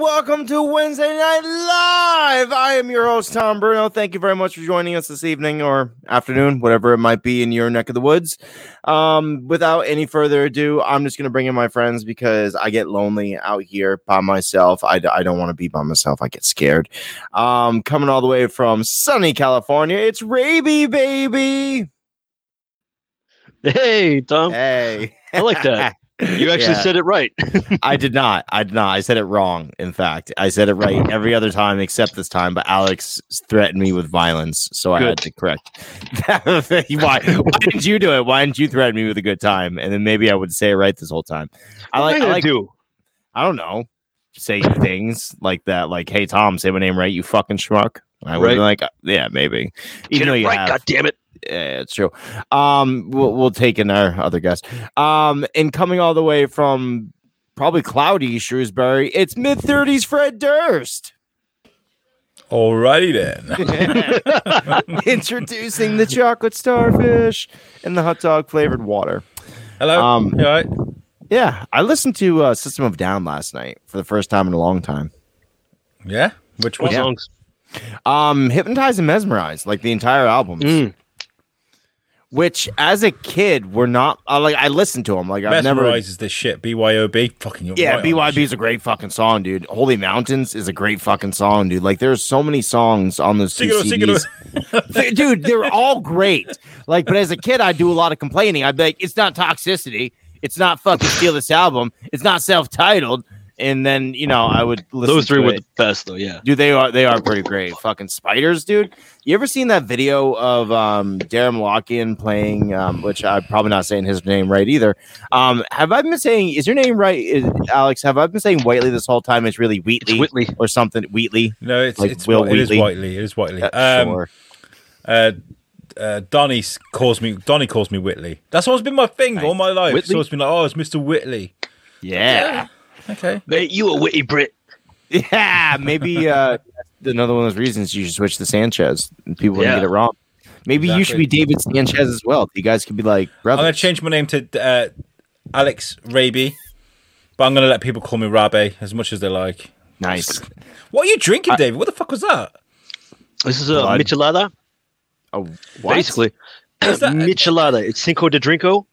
evening, everybody, and welcome to Wednesday Night Live. I am your host, Tom Bruno. Thank you very much for joining us this evening or afternoon, whatever it might be in your neck of the woods. Um, without any further ado, I'm just going to bring in my friends because I get lonely out here by myself. I, I don't want to be by myself. I get scared. Um, coming all the way from sunny California, it's Raby, baby. Hey, Tom. Hey. I like that. You actually Yeah. said it right. I did not. I did not. I said it wrong. In fact, I said it right every other time except this time. But Alex threatened me with violence, so I had to correct. why? Why didn't you do it? Why didn't you threaten me with a good time? And then maybe I would say it right this whole time. I like. What am I like. do. I don't know. Say things like that. Like, "Hey Tom, say my name right, you fucking schmuck." I would be like, "Yeah, maybe." Get Even though you right, have. God damn it. Yeah, it's true. Um, we'll, we'll take in our other guest. Um, and coming all the way from probably cloudy Shrewsbury, it's mid thirties Fred Durst Alrighty then. introducing the chocolate starfish and the hot dog flavored water. Hello. Um, You all right? Yeah, I listened to uh, System of Down last night for the first time in a long time. Yeah. Which What one? Yeah. songs? Um, hypnotized and mesmerized, like the entire album. Mm. Which, as a kid, were not uh, like I listened to them. Like I've never Mesmerizes this shit. BYOB. Fucking Yeah, right BYB is a great fucking song, dude. Holy Mountains is a great fucking song, dude. Like there's so many songs on those two Sing it, sing CDs. Dude, they're all great. Like, but as a kid, I do a lot of complaining. I'd be like, it's not toxicity. It's not fucking steal this album. It's not self-titled. And then you know, I would listen Those three to were it. the best, though. Yeah. Dude, they are they are pretty great. Fucking spiders, dude. You ever seen that video of um Darren Lockian playing um which I'm probably not saying his name right either. Um have I been saying is your name right, is, Alex? Have I been saying Whiteley this whole time? It's really It's Wheatley Whitley. or something Wheatley. No, it's Like it's Will Will it is Wheatley. Whiteley. It is Whiteley. Uh, Um, sure. uh, uh, Donnie calls me. Donnie calls me Whitley. That's always been my thing all my life. It's always been like, oh, it's Mister Whitley. Yeah. Okay. Mate, you a witty Brit. Yeah. Maybe uh another one of those reasons you should switch to Sanchez. and People wouldn't Yeah. get it wrong. Maybe you should be David Sanchez as well. You guys could be like I'm gonna change my name to uh, Alex Raby, but I'm gonna let people call me Rabe as much as they like. Nice. What are you drinking, David? What the fuck was that? This is a Blood. michelada, Oh, what? basically. Is that- michelada. It's Cinco de Drinko.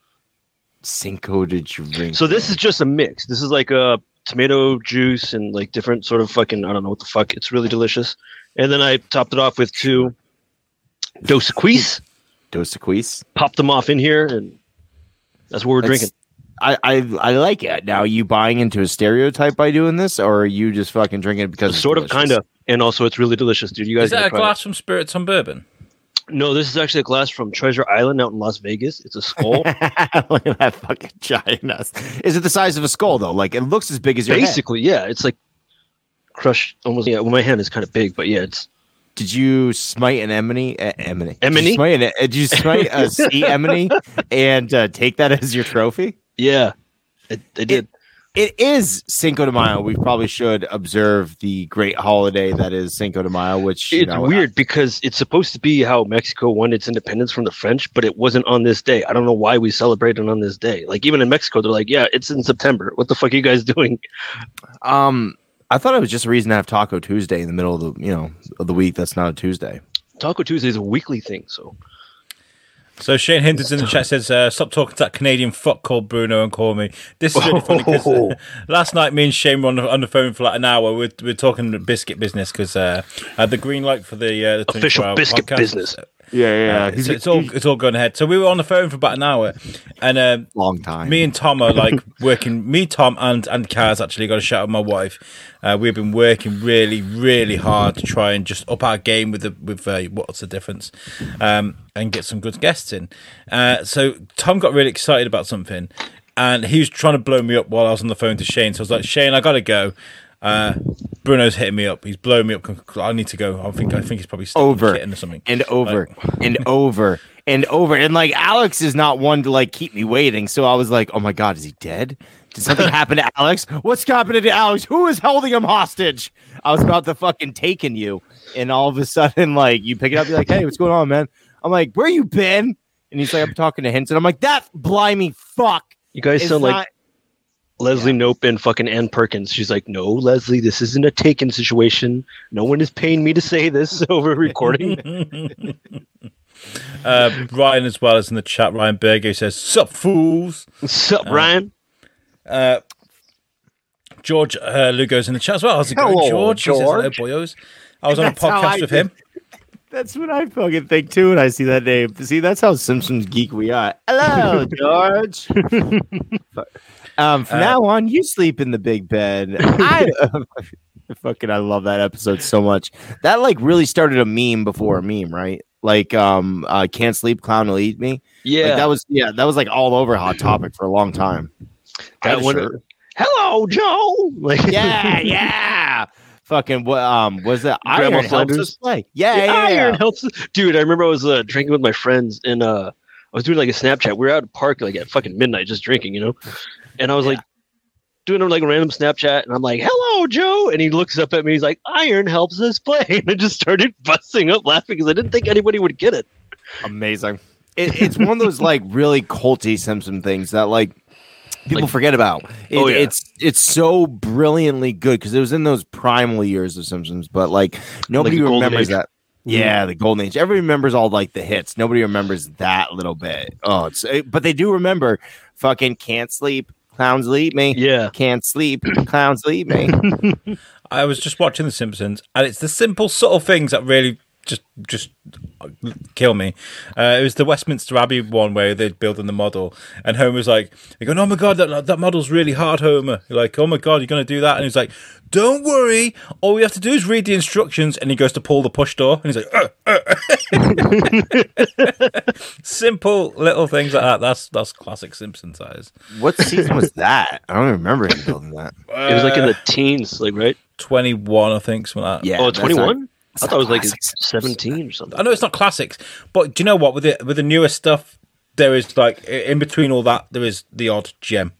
Cinco de drink. So this is just a mix. This is like a tomato juice and like different sort of fucking I don't know what the fuck. It's really delicious. And then I topped it off with two Dos Equis. Dos Equis. Popped them off in here, and that's what we're That's- drinking. I, I I like it. Now, are you buying into a stereotype by doing this, or are you just fucking drinking it because it's Sort of, kind of, and also it's really delicious, dude. You guys Is that gotta a try it. glass from Spirits on Bourbon? No, this is actually a glass from Treasure Island out in Las Vegas. It's a skull. Look at that fucking giant ass. Is it the size of a skull though? Like it looks as big as your head. Basically, yeah, it's like crushed almost. Yeah, well, my hand is kind of big, but yeah, it's Did you smite an emony? Uh, emony. Did you smite, an, did you smite a sea emony and uh, take that as your trophy? yeah, it, they did. It is Cinco de Mayo. We probably should observe the great holiday that is Cinco de Mayo, which you it's know, weird because it's supposed to be how Mexico won its independence from the French, but it wasn't on this day. I don't know why we celebrate it on this day. Like even in Mexico, they're like, "Yeah, it's in September. What the fuck are you guys doing?" Um, I thought it was just a reason to have Taco Tuesday in the middle of the you know of the week. That's not a Tuesday. Taco Tuesday is a weekly thing, so So Shane Hinton's in the chat says, uh, "Stop talking to that Canadian fuck called Bruno and call me." This is really funny because uh, last night me and Shane were on the, on the phone for like an hour. We're, we're talking biscuit business because uh, I had the green light for the, uh, the Official biscuit podcast. business. Yeah, Uh, so it's all it's all going ahead. So we were on the phone for about an hour, and um, long time. me and Tom are like working. Me, Tom, and and Kaz actually got a shout out my wife. Uh, we've been working really, really hard to try and just up our game with the with uh, what's the difference, um, and get some good guests in. Uh, so Tom got really excited about something, and he was trying to blow me up while I was on the phone to Shane. So I was like, Shane, I gotta go. Bruno's hitting me up. He's blowing me up. I need to go. I think I think he's probably over kitten or something. and over and over and over. And like alex is not one to like keep me waiting. So i was like oh my god is he dead? Did something happen to alex? What's happening to alex? Who is holding him hostage? I was about to fucking taken you. And all of a sudden like you pick it up. You're like hey what's going on man? I'm like where you been? And he's like i'm talking to hinton. I'm like that blimey fuck you guys is sound like not Leslie Knope and fucking Ann Perkins. She's like, no, Leslie, this isn't a taken situation. No one is paying me to say this over recording. uh, Ryan as well as in the chat. Ryan Berger says, "Sup fools." Sup, Ryan? Uh, George uh, Lugo's in the chat as well. How's it going, Hello, George? He says, Hello, boyos. I was on a That's how I podcast with him. That's what I fucking think too when I see that name. See, that's how Simpsons geek we are. Hello, George. Um, from Uh, now on, you sleep in the big bed. I fucking I love that episode so much. That like really started a meme before a meme, right? Like um, uh, can't sleep, clown will eat me. Yeah. Like, that was yeah, that was like all over Hot Topic for a long time. I had That one- shirt. Hello, Joe. Like, yeah, yeah. Fucking what? Um, was that Grandma Iron helps Flanders? us play? Yeah, yeah, Yeah, yeah. iron helps. Dude, I remember I was uh, drinking with my friends and uh, I was doing like a Snapchat. We were out at the park like at fucking midnight just drinking, you know? And I was like doing like a random Snapchat and I'm like, hello, Joe. And he looks up at me. He's like, iron helps us play. And I just started busting up laughing because I didn't think anybody would get it. Amazing. It, it's one of those like really culty Simpson things that like people Like- forget about. It, Oh, yeah. It's it's so brilliantly good because it was in those primal years of Simpsons, but like nobody the golden remembers that. Mm-hmm. Yeah, the golden age. Everybody remembers all like the hits. Nobody remembers that little bit. Oh, it's it, but they do remember fucking can't sleep. Clowns lead me. Yeah. Can't sleep. Clowns lead me. I was just watching The Simpsons, and it's the simple, subtle things that really just just kill me. Uh, it was the Westminster Abbey one where they're building the model, and Homer's like, "You're going, oh my god, that that model's really hard, Homer." You're like, "Oh my god, you're going to do that?" And he's like, "Don't worry, all we have to do is read the instructions." And he goes to pull the push door, and he's like, "Uh, uh." "Simple little things like that." That's that's classic Simpsons size. what season was that? I don't even remember him building that. It was like in the teens, like, right? twenty one, I think, something like that. Yeah. oh, 21? Not- I thought it was not like 17 or something. I know it's not classics, but do you know what? With the with the newer stuff, there is like in between all that, there is the odd gem.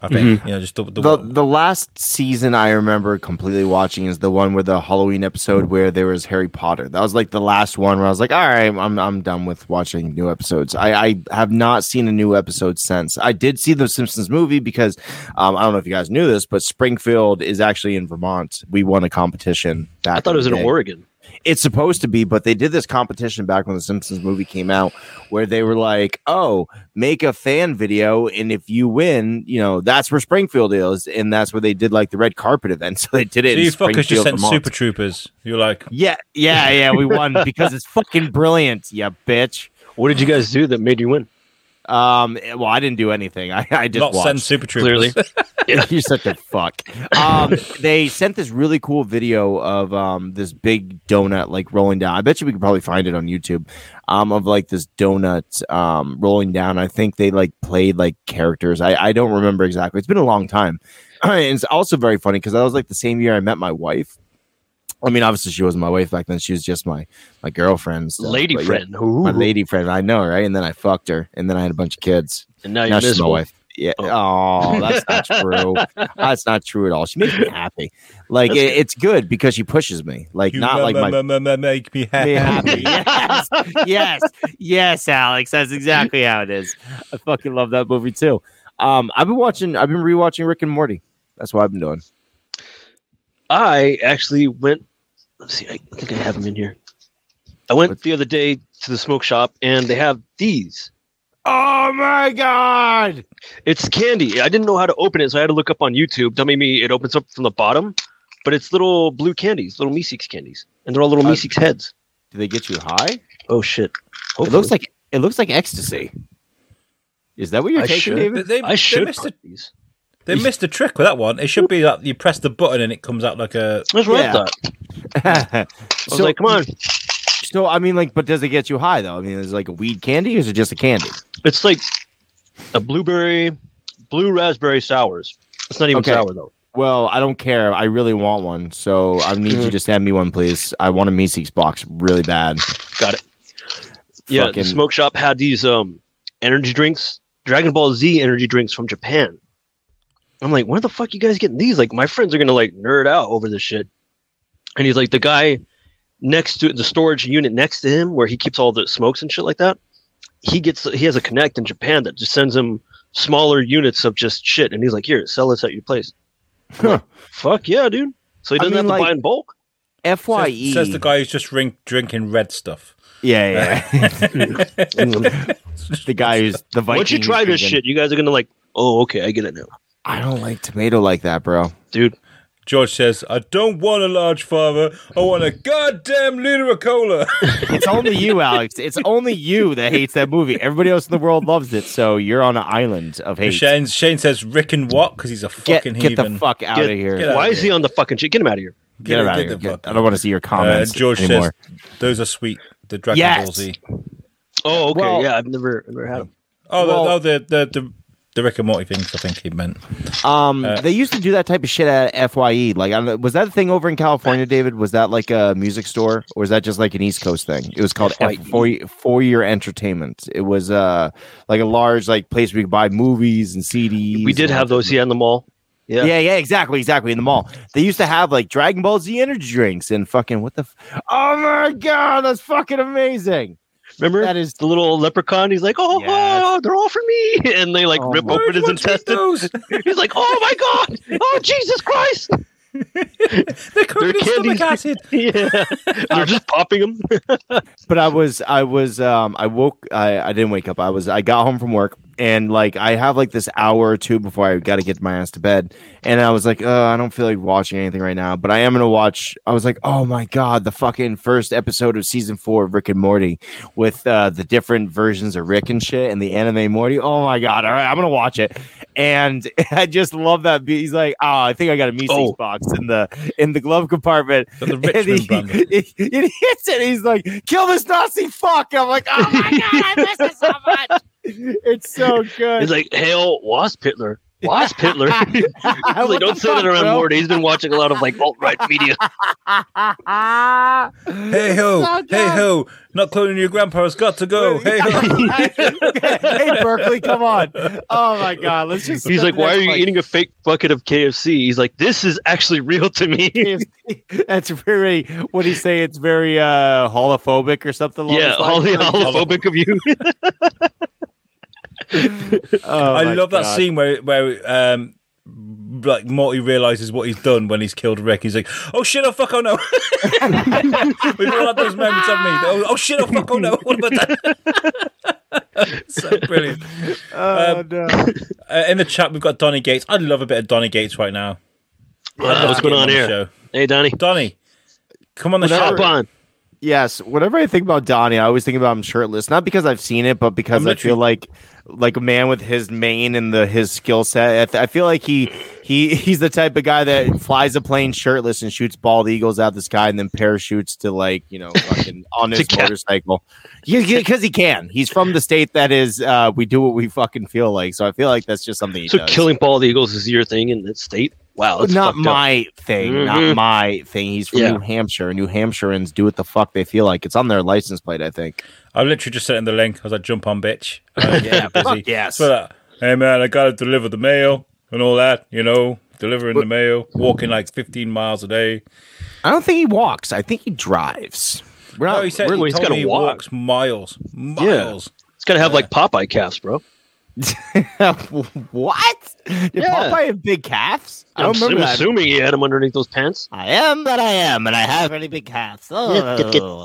I think you know, just the, the, The the last season I remember completely watching is the one with the Halloween episode where there was Harry Potter. That was like the last one where I was like, all right, I'm I'm done with watching new episodes. I, I have not seen a new episode since. I did see the Simpsons movie because um, I don't know if you guys knew this, but Springfield is actually in Vermont. We won a competition. Back I thought it was in day. Oregon. It's supposed to be, but they did this competition back when the Simpsons movie came out where they were like, oh, make a fan video. And if you win, you know, that's where Springfield is. And that's where they did like the red carpet event. So they did it. so you fuckers just sent Vermont. Super Troopers. You're like, Yeah, yeah, yeah. We won because it's fucking brilliant. Yeah, bitch. What did you guys do that made you win? Um, well, I didn't do anything. I, I just not watched. send Super Troopers. Clearly. You're such a fuck. Um, they sent this really cool video of um this big donut like rolling down. I bet you we could probably find it on YouTube. Um, of like this donut um rolling down. I think they like played like characters. I I don't remember exactly. It's been a long time. and it's also very funny because that was like the same year I met my wife. I mean, obviously she wasn't my wife back then. She was just my my girlfriend, and stuff, Lady but yeah, friend. My lady friend. I know, right? And then I fucked her, and then I had a bunch of kids. And now you're Now she's my wife. Yeah. Oh, that's not true. That's not true at all. She makes me happy. Like it, it's good because she pushes me. Like You not like ma- my ma- ma- ma- make me happy. me happy. yes, yes, yes, Alex. That's exactly how it is. I fucking love that movie too. Um, I've been watching. I've been rewatching Rick and Morty. That's what I've been doing. I actually went. Let's see. I think I have them in here. I went What- the other day to the smoke shop, and they have these. Oh my god! It's candy. I didn't know how to open it, so I had to look up on YouTube. Dummy me, it opens up from the bottom, but it's little blue candies, little Meeseeks candies, and they're all little Uh, Meeseeks heads. Do they get you high? Oh shit! It looks like it looks like ecstasy. Is that what you're I taking, should. David? They, I they should missed, a, these. they missed a trick with that one. It should be that you press the button and it comes out like a. That's what Yeah. I thought. I was so, like, come on. So I mean, like, but does it get you high though? I mean, is it like a weed candy, or is it just a candy? It's like a blueberry, blue raspberry sours. It's not even Okay. sour though. Well, I don't care. I really want one, so I need Mm-hmm. you to send me one, please. I want a Meeseeks box really bad. Got it. Yeah, Fucking- the smoke shop had these um energy drinks, Dragon Ball Z energy drinks from Japan. I'm like, where the fuck you guys getting these? Like, my friends are gonna like nerd out over this shit. And he's like, the guy next to the storage unit next to him, where he keeps all the smokes and shit like that. He gets he has a connect in Japan that just sends him smaller units of just shit, and he's like, "Here, sell this at your place." Huh. Fuck yeah, dude! So he doesn't mean, have to like- buy in bulk. Fye. Says, says the guy who's just drink, drinking red stuff. Yeah, yeah. Mm. the guy who's the Viking. Once you try this drinking- shit, you guys are gonna like, "Oh, okay, I get it now, I don't like tomato like that, bro. dude." George says, I don't want a large father. I want a goddamn liter of cola. It's only you, Alex. It's only you that hates that movie. Everybody else in the world loves it, so you're on an island of hate. Shane, Shane says, Rick and what? Because he's a Get, fucking get the fuck out Get- of here. out. Why is he on the fucking shit? Get him out of here. Get, him out of here. Get- fuck I don't want to see your uh, comments George anymore. says, those are sweet. The Dragon Yes. Ball Z. Oh, okay, Well- yeah, I've never, never had him. Oh, Well- the, oh the, the, the, the Rick and Morty things, I think he meant. Um, Uh, they used to do that type of shit at Fye. Like, I don't was that a thing over in California, David? Was that like a music store, or was that just like an East Coast thing? It was called FYE. F- Four Four Year Entertainment. It was uh like a large like place where you could buy movies and CDs. We did have those, here in the mall. Yeah. Yeah, yeah, exactly, exactly. In the mall, they used to have like Dragon Ball Z energy drinks and fucking what the. F- oh my god, that's fucking amazing. Remember That is the little leprechaun? He's like, "Oh, Yes. oh, they're all for me," and they like Oh rip open his intestines. He's like, "Oh my god! Oh Jesus Christ!" They're covered in stomach acid. yeah, they're just popping them. but I was I was um I woke I I didn't wake up. I was I got home from work and like I have like this hour or two before I got to get my ass to bed. And I was like, "Oh, I don't feel like watching anything right now, but I am going to watch I was like, "Oh my god, the fucking first episode of season 4 of Rick and Morty with uh the different versions of Rick and shit and the anime Morty. Oh my god. All right, I'm going to watch it." And I just love that beat. He's like, "Oh, I think I got a Meeseeks Oh. box in the in the glove compartment." The and he, he, he hits it. He's like, "Kill this Nazi fuck!" I'm like, "Oh my god, I miss it so much." It's so good. He's like, "Hail Wasp Hitler." Wasp Hitler. Like, don't say that around bro? Morty. He's been watching a lot of like alt right media. Hey ho, So hey ho! not cloning your grandpa has got to go. Hey ho. hey Berkeley, come on! Oh my god, let's just. He's like, "Why are you eating a fake bucket of KFC?" He's like, "This is actually real to me." That's very. What do you say? It's very uh holophobic or something. along yeah, those all the lines? holophobic of you. Oh I my love that scene where where um like Morty realizes what he's done when he's killed Rick. He's like, "Oh shit! Oh fuck! Oh no!" We've all had those moments, haven't we? Oh, oh shit! Oh fuck! Oh no! What about that? so brilliant. Oh Um, no! Uh, in the chat, we've got Donny Gates. I'd love a bit of Donny Gates right now. Uh, what's going on Get here? show. Hey, Donnie, Donny, come on the Whatever. show. hop on. Yes, whenever I think about Donnie, I always think about him shirtless. Not because I've seen it, but because I'm feel like like a man with his mane and the his skill set. I, th- I feel like he he he's the type of guy that flies a plane shirtless and shoots bald eagles out the sky and then parachutes to like you know fucking on his motorcycle. Because he can. He's from the state that is uh we do what we fucking feel like. So I feel like that's just something he So does. killing bald eagles is your thing in that state? Wow, that's not fucked up. my thing, not Mhm. my thing. He's from Yeah. New Hampshire. New Hampshireans do what the fuck they feel like. It's on their license plate, I think. I literally just sent in the link. As I was like, "Jump on, bitch." Uh, Yeah, busy. yes. So that, hey man, I gotta deliver the mail and all that. You know, delivering the mail, walking like 15 miles a day. I don't think he walks. I think he drives. We're No, not. he said we're- well, he's he told gotta he walk. walks miles, miles. It's gotta have like Popeye calves, bro. what? Did Yeah. Popeye have big calves? I I'm, don't I'm that. assuming he had them underneath those pants. I am, but I am, and I have really big calves. Oh.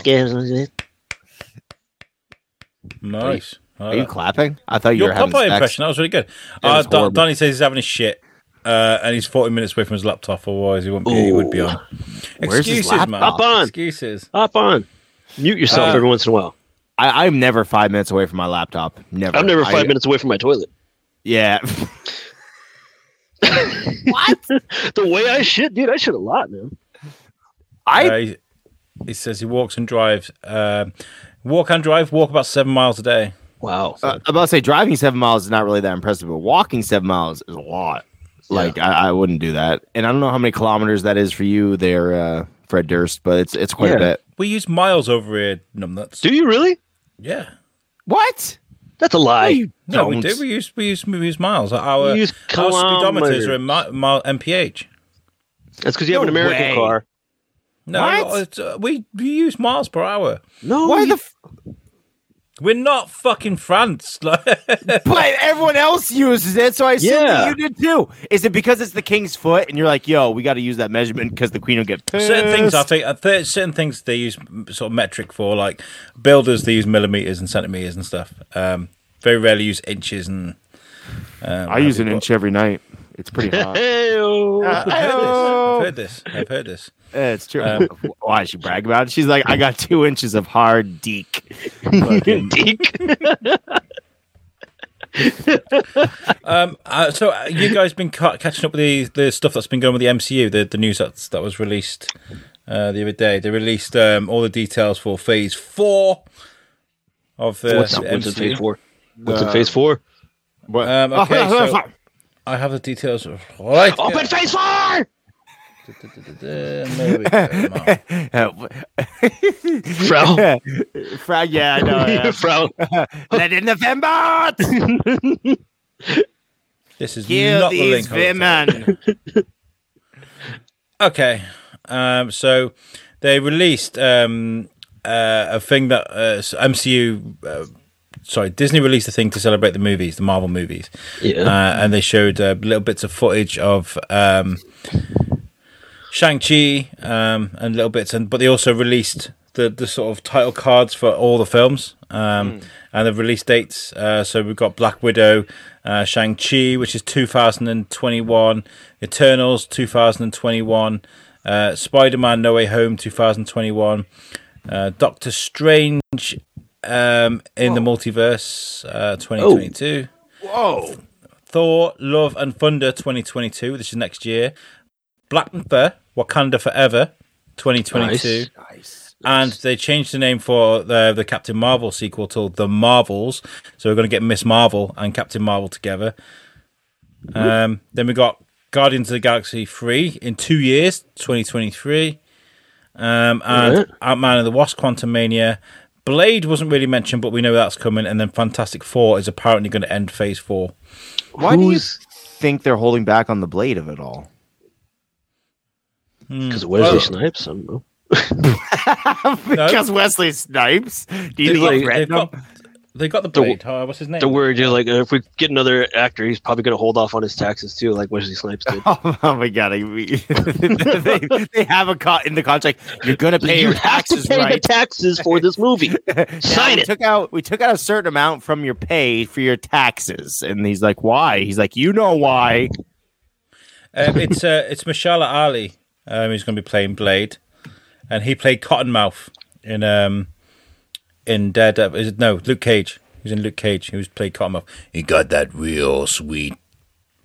Nice. I Are like you that. clapping? I thought you Your were having Popeye sex. impression that was really good. That Uh, was Don- horrible. Says he's having his shit, uh, and he's 40 minutes away from his laptop. Otherwise, he wouldn't be. He would be on. Where's his Excuses, man. laptop? Hop on. Excuses. Hop on. Mute yourself Uh, every once in a while. I, I'm never five minutes away from my laptop. Never. I'm never I- five minutes away from my toilet. Yeah. what? The way I shit, dude, I shit a lot, man. I Uh, he, he says he walks and drives. Um, walk and drive. Walk about seven miles a day. Wow. Uh, I'm about to say driving seven miles is not really that impressive, but walking seven miles is a lot. Like I, I wouldn't do that, and I don't know how many kilometers that is for you there, uh, Fred Durst, but it's it's quite Yeah. a bit. We use miles over here, numbnuts. Do you really? Yeah. What? That's a lie. No, No, we don't. We use we use we use miles. Our, You use our speedometers are in mi- mile MPH. That's because you have No an American way. car. No, What? it's, uh, we we use miles per hour. No. Why you- the? F- We're not fucking France. But everyone else uses it, so I assume that Yeah. you did too. Is it because it's the king's foot, and you're like, "Yo, we got to use that measurement because the queen will get pissed"? certain things, I think, uh, th- certain things they use sort of metric for, like builders, they use millimeters and centimeters and stuff. Um, very rarely use inches and. Um, I use an inch every night. It's pretty hot. Hey-o. Uh, I've heard this. I've heard this. Yeah, it's true. Um, Why she brag about it? She's like, I got two inches of hard deek. Fucking- Deke. Um, uh, so uh, you guys been ca- catching up with the, the stuff that's been going with the MCU, the the news that's, that was released uh, the other day. They released um, all the details for Phase Four of the, What's, the what's in phase four? What's in phase four? What? Um, okay, so I have the details. Right. Open phase four. Maybe, Frau. Frau, yeah, I know. Yeah. Frau. Let in the fembot! This is Kill not the link. Women. Okay. Um, so they released um, uh, a thing that uh, MCU, uh, sorry, Disney released a thing to celebrate the movies, the Marvel movies. Yeah. Uh, and they showed uh, little bits of footage of um, Shang-Chi um, and little bits. and But they also released the, the sort of title cards for all the films um, and the release dates. Uh, so we've got Black Widow, uh, Shang-Chi, which is 2021, Eternals, 2021, uh, Spider-Man No Way Home, 2021, uh, Doctor Strange um, in the Multiverse, uh, 2022. Whoa. Thor: Love and Thunder 2022. This is next year. Black Panther: Wakanda Forever 2022. Nice. Nice. And they changed the name for the the Captain Marvel sequel to The Marvels. So we're going to get Miss Marvel and Captain Marvel together. Um, then we got Guardians of the Galaxy 3 in two years, 2023. Um, and Right. Ant Man and the Wasp: Quantumania. Blade wasn't really mentioned, but we know that's coming. And then Fantastic Four is apparently going to end Phase Four. Why do you think they're holding back on the blade of it all? Because Wesley Well- Snipes. I don't know. because Wesley Snipes. Do you He's think like- he They've threatened him? got, they got the Blade. Oh, what's his name? The word, you know, like if we get another actor, he's probably going to hold off on his taxes too, like Wesley Snipes did. Oh, my god! I, we, they, they have a cut in the contract. You're gonna pay you your have to taxes, pay the right? taxes for this movie. Now, Sign we it. Took out we took out a certain amount from your pay for your taxes, and he's like, "Why?" He's like, "You know why?" Um, it's uh, it's Mahershala Ali. Um, who's going to be playing Blade, and he played Cottonmouth in um in Daredevil. Is it no Luke Cage? He was in Luke Cage. He was played Cottonmouth. He got that real sweet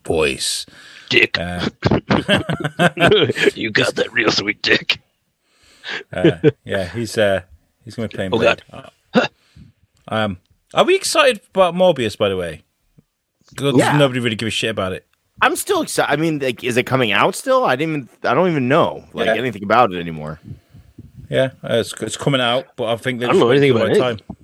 voice. Dick. Uh, you got that real sweet dick. uh, yeah, he's uh he's going to be playing Oh, Blade. God. um, are we excited about Morbius? By the way, Yeah. nobody really give a shit about it. I'm still excited. I mean, like, is it coming out still? I didn't even. I don't even know like Yeah. anything about it anymore. Yeah, uh, it's, it's coming out, but I think they're I don't know just anything the about right time.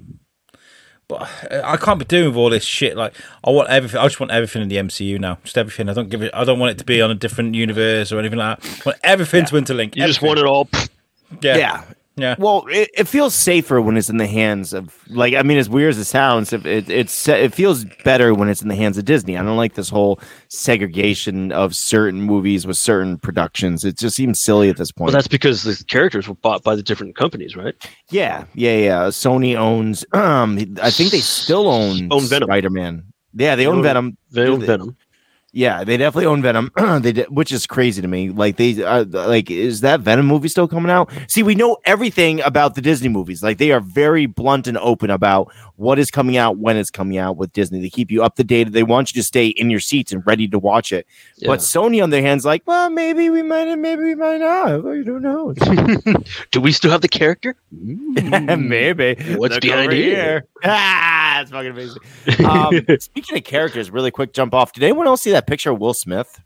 But uh, I can't be doing with all this shit. Like, I want everything. I just want everything in the MCU now. Just everything. I don't give it. I don't want it to be on a different universe or anything like that. I want everything to interlink. You just want it all. Yeah, Yeah. Yeah. Well, it, it feels safer when it's in the hands of like. I mean, as weird as it sounds, it, it it's it feels better when it's in the hands of Disney. I don't like this whole segregation of certain movies with certain productions. It just seems silly at this point. Well, that's because the characters were bought by the different companies, right? Yeah, yeah, yeah. Sony owns. Um, I think they still own Own Venom. Spider Man. Yeah, they They own own- Venom. Venom. They- Venom. Yeah, they definitely own Venom. they did, which is crazy to me. Like they, uh, like, is that Venom movie still coming out? See, we know everything about the Disney movies. Like they are very blunt and open about what is coming out, when it's coming out with Disney. They keep you up to date. They want you to stay in your seats and ready to watch it. Yeah. But Sony, on their hands, like, well, maybe we might, maybe we might not. You don't know. Do we still have the character? maybe. What's Look behind over here? Ah, it's fucking amazing. Um, speaking of characters, really quick jump off. Did anyone else see that picture of Will Smith?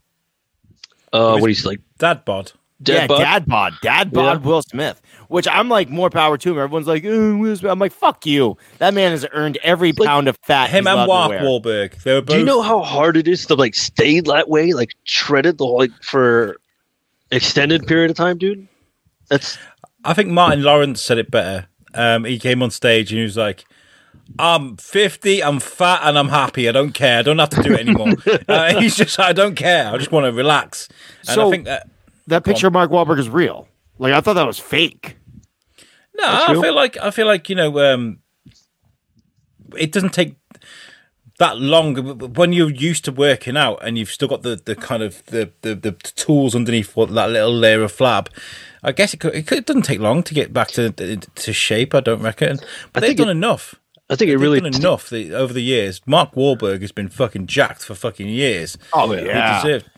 Uh, what he's like, Dad bod. dead yeah, bug? dad bod, dad bod, Yeah. Will Smith. Which I'm like more power to him. Everyone's like, "Uh, Will Smith. I'm like, fuck you. That man has earned every Like, pound of fat. Him he's and Mark. Wahlberg. They were both. Do you know how hard it is to like stay that way, like shredded the whole like for extended period of time, dude? That's I think Martin Lawrence said it better. Um, he came on stage and he was like, I'm 50, I'm fat, and I'm happy. I don't care. I don't have to do it anymore. uh, he's just, I don't care. I just want to relax. And So- I think that, That picture of Mark Wahlberg is real. Like I thought that was fake. no, I feel like, I feel like, you know, um, it doesn't take that long when you're used to working out and you've still got the, the kind of the, the, the tools underneath what, that little layer of flab. I guess it, could, it, could, it doesn't take long to get back to to shape. I don't reckon, but they've think done it- enough. I think it They've really done enough the, over the years. Mark Wahlberg has been fucking jacked for fucking years. Oh He yeah. deserved.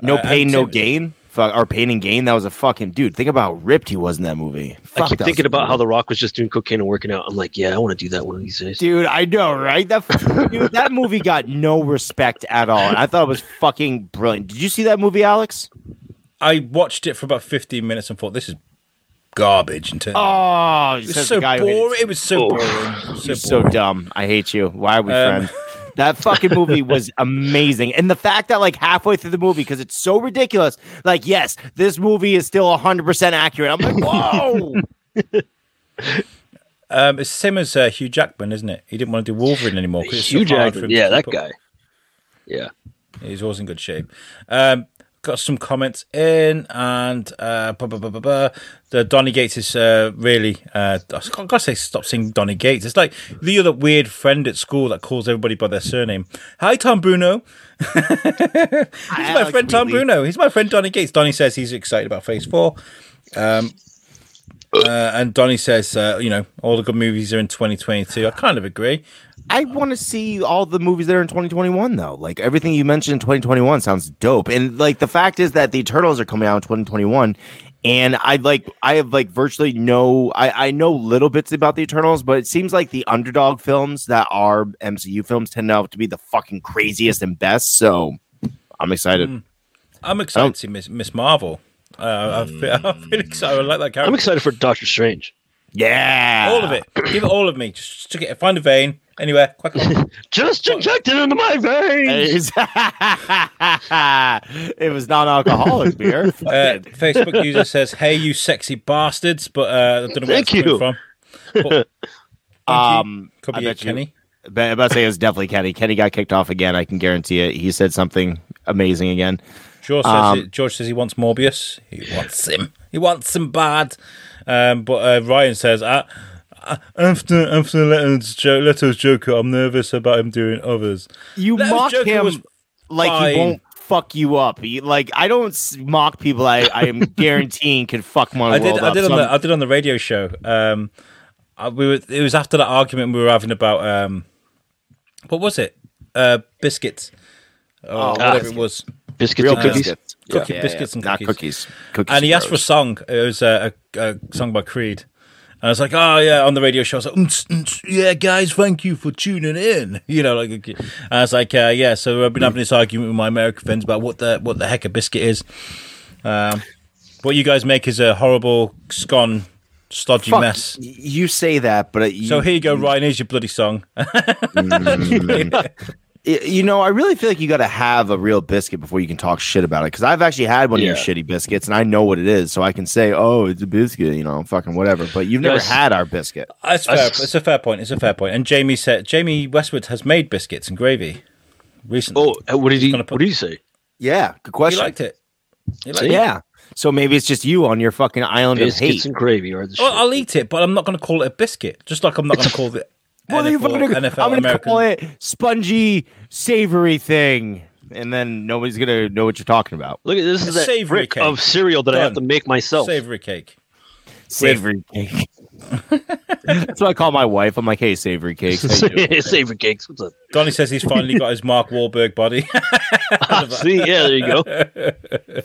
No Uh, pain, no Tim- gain. Fuck, or pain and gain. That was a fucking dude. Think about how ripped he was in that movie. I keep that thinking was- about how The Rock was just doing cocaine and working out. I'm like, yeah, I want to do that one of these days. Dude, I know, right? That dude, that movie got no respect at all, and I thought it was fucking brilliant. Did you see that movie, Alex? I watched it for about 15 minutes and thought this is garbage. In terms Oh, it was so boring. It was so Oh. boring. It You're so so dumb. I hate you. Why are we Um, friends? That fucking movie was amazing. And the fact that, like, halfway through the movie, because it's so ridiculous, like, yes, this movie is still 100% accurate. I'm like, whoa. Um, it's the same as uh, Hugh Jackman, isn't it? He didn't want to do Wolverine anymore because it's so Hugh Jackman, yeah, that keep guy. Yeah. He's always in good shape. Um, got some comments in, and uh, blah, blah, blah, blah, blah. the Donny Gates is uh, really. Uh, I've got to say, stop saying Donny Gates. It's like the other weird friend at school that calls everybody by their surname. Hi, Tom Bruno. he's my Alex friend Tom Wheatley. Bruno. He's my friend Donny Gates. Donny says he's excited about Phase Four. Um, uh, and Donny says, uh, you know, all the good movies are in 2022. I kind of agree. I want to see all the movies that are in 2021 though. Like everything you mentioned in 2021 sounds dope. And like the fact is that the Eternals are coming out in 2021 and I like I have like virtually no I I know little bits about the Eternals, but it seems like the underdog films that are MCU films tend out to be the fucking craziest and best. So I'm excited. Mm. I'm excited to see Miss, Miss Marvel. Uh, I, feel, I feel excited. I like that character. I'm excited for Doctor Strange. Yeah. All of it. Give it all of me. Just stick it. Find a vein anywhere. Quack, quack. Just inject it into my veins. it was non-alcoholic beer. Uh, Facebook user says, "Hey, you sexy bastards!" But uh, I don't know where Thank it's you. coming from. But, um, could I be bet you- Kenny. But I'm about to say it's definitely Kenny. Kenny got kicked off again. I can guarantee it. He said something amazing again. George says, Um, it- George says he wants Morbius. He wants him. He wants him bad. Um, but uh, Ryan says, uh, after after Leto's, jo- Leto's Joker, I'm nervous about him doing others. You That mock Joker him like fine. he won't fuck you up. He, like I don't s- mock people. I, I am guaranteeing can fuck my I world did. I up. did on So the. I'm- I did on the radio show. Um, I, we were. It was after that argument we were having about. Um, what was it? Uh, biscuits. Oh, whatever it was. Biscuits real cookies. biscuits. Cookie- biscuits and not cookies. cookies. Cookies. and he asked for a song. It was a, a, a song by Creed. And I was like, oh, yeah, on the radio show. I was like, "Mm, mm, yeah, guys, thank you for tuning in. You know, like, and I was like, uh, yeah, so I've been having this argument with my American friends about what the what the heck a biscuit is. Um, what you guys make is a horrible, scone, stodgy Fuck, mess. You say that, but you, So here you go, Ryan. Here's your bloody song. Y- You know, I really feel like you got to have a real biscuit before you can talk shit about it. Because I've actually had one of your shitty biscuits, and I know what it is, so I can say, "Oh, it's a biscuit," you know, fucking whatever. But you've never Yes. had our biscuit. It's fair. It's a fair point. It's a fair point. And Jamie said Jamie Westwood has made biscuits and gravy recently. Oh, uh, what did he? put- What did he say? Yeah, good he question. liked it. He liked See? it. yeah, so maybe it's just you on your fucking island of Biscuits hate. and gravy or the Well, shit. I'll eat it, but I'm not going to call it a biscuit. Just like I'm not going to call it. Well, you NFL, NFL I'm gonna call it spongy, savory thing, and then nobody's gonna know what you're talking about. Look at this A is that savory brick cake. of cereal that I have to make myself. savory cake. Savory cake. That's what I call my wife. I'm like, "Hey, savory cakes." How you doing? savory cakes. What's up? Donny says he's finally got his Mark Wahlberg body. See, yeah, there you go.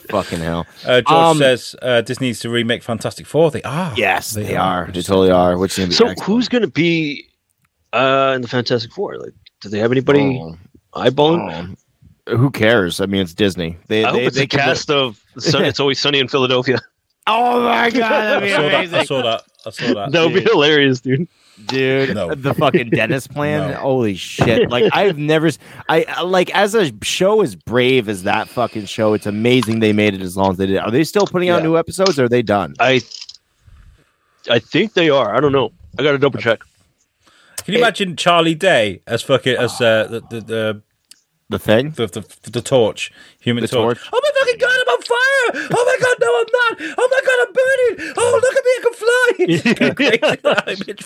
fucking hell. Uh, George Um, says uh, Disney needs to remake Fantastic Four. They are. Yes, they, are. They totally are. Which is gonna be So excellent. who's going to be uh, in the Fantastic Four? Like, do they have anybody Oh, eyeballing? oh. Who cares? I mean, it's Disney. They, I hope it's they the can do- cast of Sun, It's Always Sunny in Philadelphia. Oh my god, that'd I saw that. I saw that. I saw that. That would be hilarious, dude. dude. No. The fucking dentist plan. No. Holy shit! Like I've never. I like as a show as brave as that fucking show. It's amazing they made it as long as they did. Are they still putting out Yeah. new episodes? or Are they done? I, I think they are. I don't know. I got to double check. Can you imagine Charlie Day as fucking as uh, the, the the The thing. the, the, the torch, human The torch. torch. Oh my fucking god, I'm on fire! Oh my god, no, I'm not! Oh my god, I'm burning! Oh, look at me, I can fly!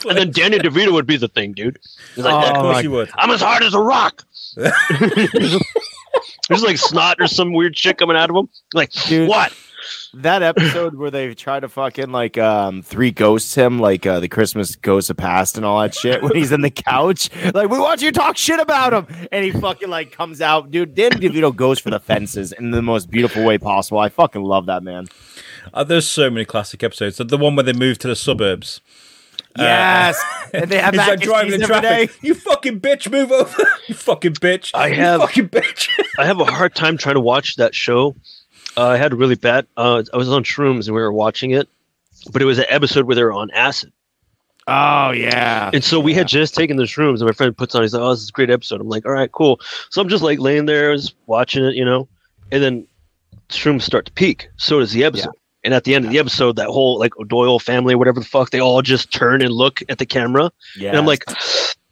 And then Danny DeVito would be the thing, dude. He's like, Oh, of course would. I'm as hard as a rock. There's like snot or some weird shit coming out of him. Like, Dude. what? That episode where they try to fucking like um three ghosts him like uh the christmas ghosts of past and all that shit when he's in the couch like we want you to talk shit about him and he fucking like comes out dude danny devito goes for the fences in the most beautiful way possible i fucking love that man Uh, there's so many classic episodes. The, the one where they move to the suburbs. yes and they have He's like driving cheese in every day. traffic. You fucking bitch, move over. you fucking bitch. I You have- fucking bitch. I have a hard time trying to watch that show. Uh, I had a really bad. Uh, I was on shrooms and we were watching it, but it was an episode where they were on acid. oh yeah And so we had just taken the shrooms, and my friend puts on. He's like, "Oh, this is a great episode." I'm like, "All right, cool." So I'm just like laying there, just watching it, you know, and then shrooms start to peak. So does the episode. And at the end of the episode, that whole like Doyle family, whatever the fuck, they all just turn and look at the camera, yeah and I'm like,